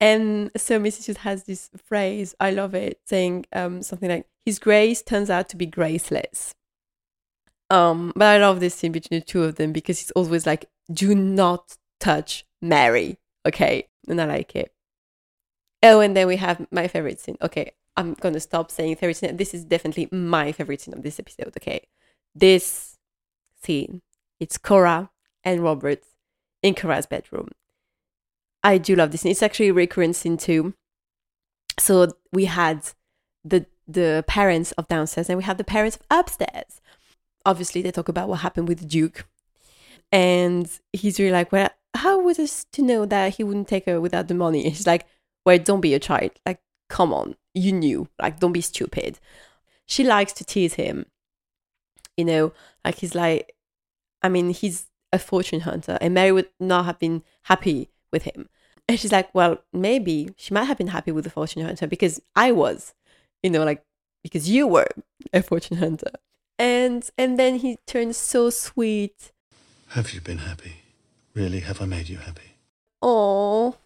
And so Mrs. Hughes has this phrase, I love it, saying um, something like, His grace turns out to be graceless. Um, but I love this scene between the two of them because it's always like, Do not touch Mary. Okay. And I like it. Oh, and then we have my favorite scene. Okay, I'm gonna stop saying favorite scene. This is definitely my favorite scene of this episode. Okay, this scene it's Cora and Robert in Cora's bedroom. I do love this. It's actually a recurrent scene too. So we had the the parents of downstairs and we have the parents of upstairs. Obviously, they talk about what happened with the Duke, and he's really like, "Well, how was us to know that he wouldn't take her without the money?" And like, "Well, don't be a child. Like, come on, you knew. Like, don't be stupid. She likes to tease him. You know, like he's like, I mean, he's a fortune hunter, and Mary would not have been happy with him. And she's like, well, maybe she might have been happy with the fortune hunter because I was, you know, like because you were a fortune hunter. And and then he turns so sweet. Have you been happy? Really, have I made you happy? Oh,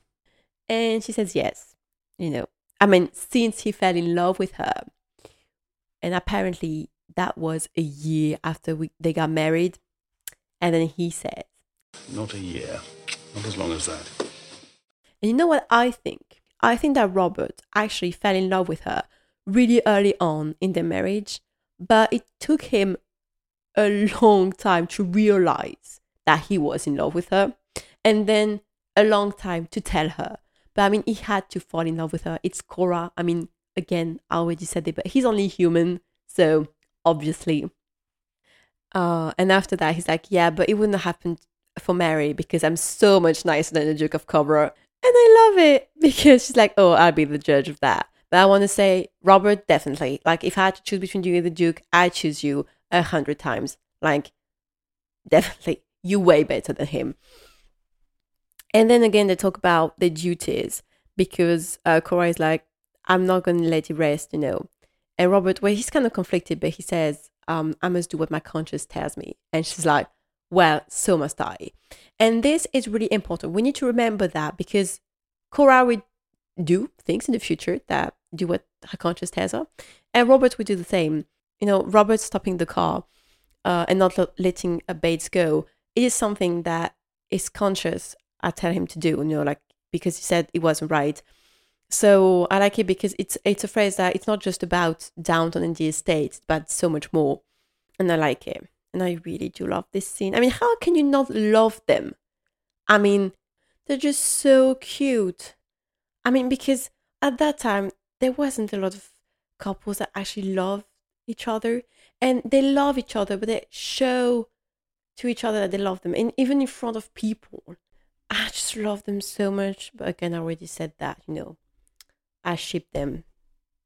and she says yes. You know, I mean, since he fell in love with her, and apparently that was a year after we, they got married, and then he said, Not a year. Not as long as that. and you know what I think? I think that Robert actually fell in love with her really early on in their marriage, but it took him a long time to realize that he was in love with her, and then a long time to tell her. But I mean, he had to fall in love with her. It's Cora. I mean, again, I already said it, but he's only human, so obviously. Uh, and after that, he's like, yeah, but it wouldn't have happened for Mary because I'm so much nicer than the Duke of Crowborough. And I love it because she's like, oh, I'll be the judge of that. But I want to say, Robert, definitely. Like, if I had to choose between you and the Duke, I choose you a hundred times. Like, definitely, you way better than him. And then again, they talk about the duties because uh, Cora is like, I'm not going to let it rest, you know. And Robert, well, he's kind of conflicted, but he says, um, I must do what my conscience tells me. And she's like, well, so must I. And this is really important. We need to remember that because Cora would do things in the future that do what her conscience tells her. And Robert would do the same. You know, Robert stopping the car uh, and not letting Bates go is something that is conscious I tell him to do, you know, like because he said it wasn't right. So I like it because it's it's a phrase that it's not just about Downton and the estate, but so much more. And I like it. And I really do love this scene. I mean, how can you not love them? I mean, they're just so cute. I mean, because at that time there wasn't a lot of couples that actually love each other. And they love each other, but they show to each other that they love them. And even in front of people. I just love them so much. But again, I already said that, you know, I ship them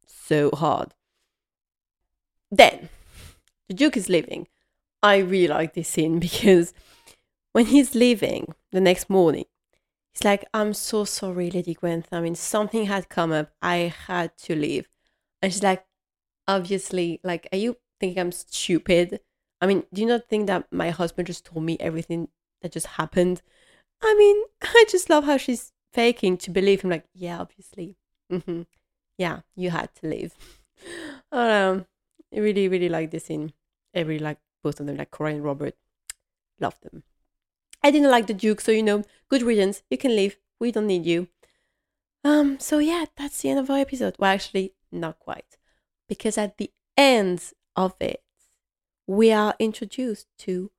so hard. Then, the Duke is leaving. I really like this scene because when he's leaving the next morning, he's like, I'm so sorry, Lady Grantham. I mean, something had come up. I had to leave. And she's like, obviously, like, are you thinking I'm stupid? I mean, do you not think that my husband just told me everything that just happened? I mean, I just love how she's faking to believe him. Like, yeah, obviously, hmm yeah, you had to leave. I really, really like this scene. I really like both of them, like Cora and Robert. Love them. I didn't like the Duke, so you know, good riddance. You can leave. We don't need you. Um, so yeah, that's the end of our episode. Well, actually, not quite. Because at the end of it, we are introduced to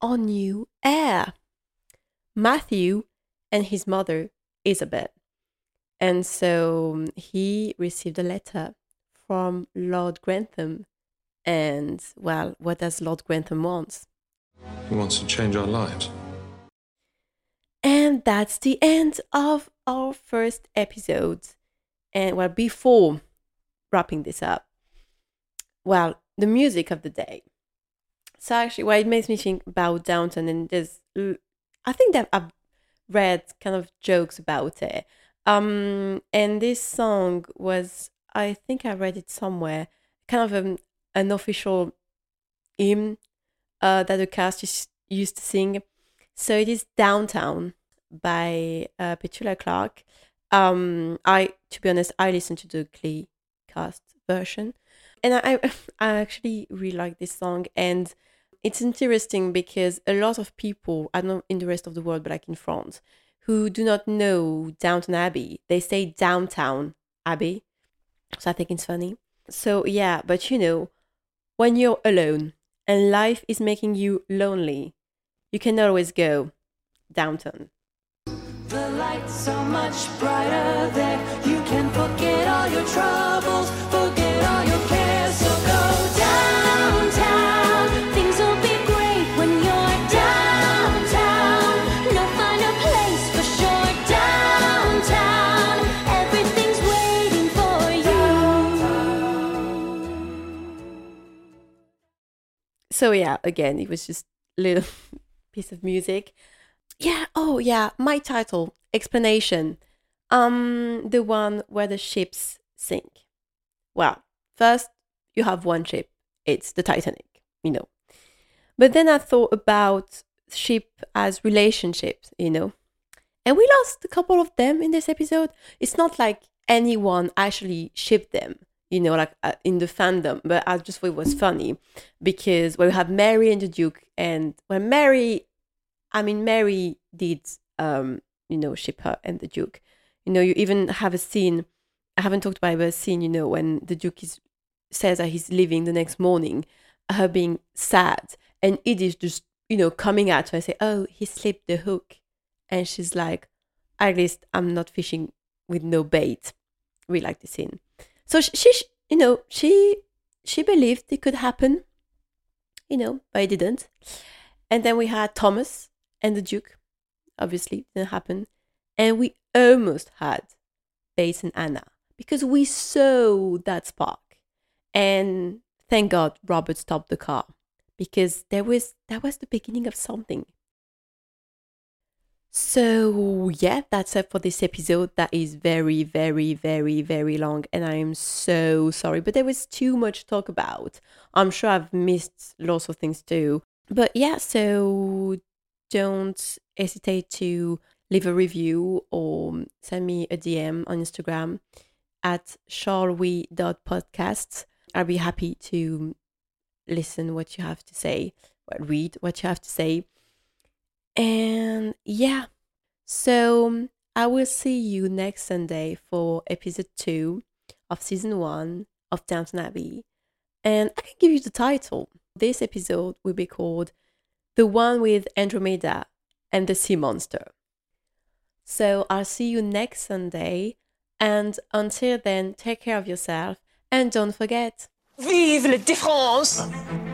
our new heir, Matthew and his mother, Isabel. And so he received a letter from Lord Grantham. And, well, what does Lord Grantham want? He wants to change our lives. And that's the end of our first episode. And, well, before wrapping this up, well, the music of the day. So actually, well, it makes me think about Downton, and there's, I think that I've read kind of jokes about it. Um, and this song was, I think I read it somewhere, kind of an, an official hymn uh, that the cast used, used to sing. So it is Downtown by uh, Petula Clark. Um, I, to be honest, I listened to the Glee cast version, and I, I actually really like this song. And it's interesting because a lot of people, I don't know in the rest of the world, but like in France, who do not know Downton Abbey, they say Downtown Abbey. So I think it's funny. So yeah, but you know, when you're alone and life is making you lonely, you can always go downtown. The lights are much brighter there. You can forget all your troubles, So yeah, again, it was just a little piece of music. Yeah, oh yeah, my title, explanation. Um the one where the ships sink. Well, first you have one ship. It's the Titanic, you know. But then I thought about ship as relationships, you know. And we lost a couple of them in this episode. It's not like anyone actually shipped them, you know, like uh, in the fandom. But I just thought it was funny because when we have Mary and the Duke, and when Mary, I mean, Mary did, um, you know, ship her and the Duke. You know, you even have a scene. I haven't talked about it, a scene, you know, when the Duke is says that he's leaving the next morning, her being sad, and Edith just, you know, coming at her and say, "Oh, he slipped the hook," and she's like, "At least I'm not fishing with no bait." We like the scene. So she, she you know, she she believed it could happen, you know, but it didn't. And then we had Thomas and the Duke. Obviously, didn't happen. And we almost had Bates and Anna because we saw that spark. And thank God Robert stopped the car because there was that was the beginning of something. So yeah, that's it for this episode. That is very, very, very, very long, and I am so sorry. But there was too much to talk about. I'm sure I've missed lots of things too. But yeah, so don't hesitate to leave a review or send me a DM on Instagram at shallwe.podcasts. I'll be happy to listen what you have to say, read what you have to say. And yeah, so I will see you next Sunday for episode two of season one of Downton Abbey. And I can give you the title. This episode will be called The One with Andromeda and the Sea Monster. So I'll see you next Sunday. And until then, take care of yourself and don't forget. Vive les défenses!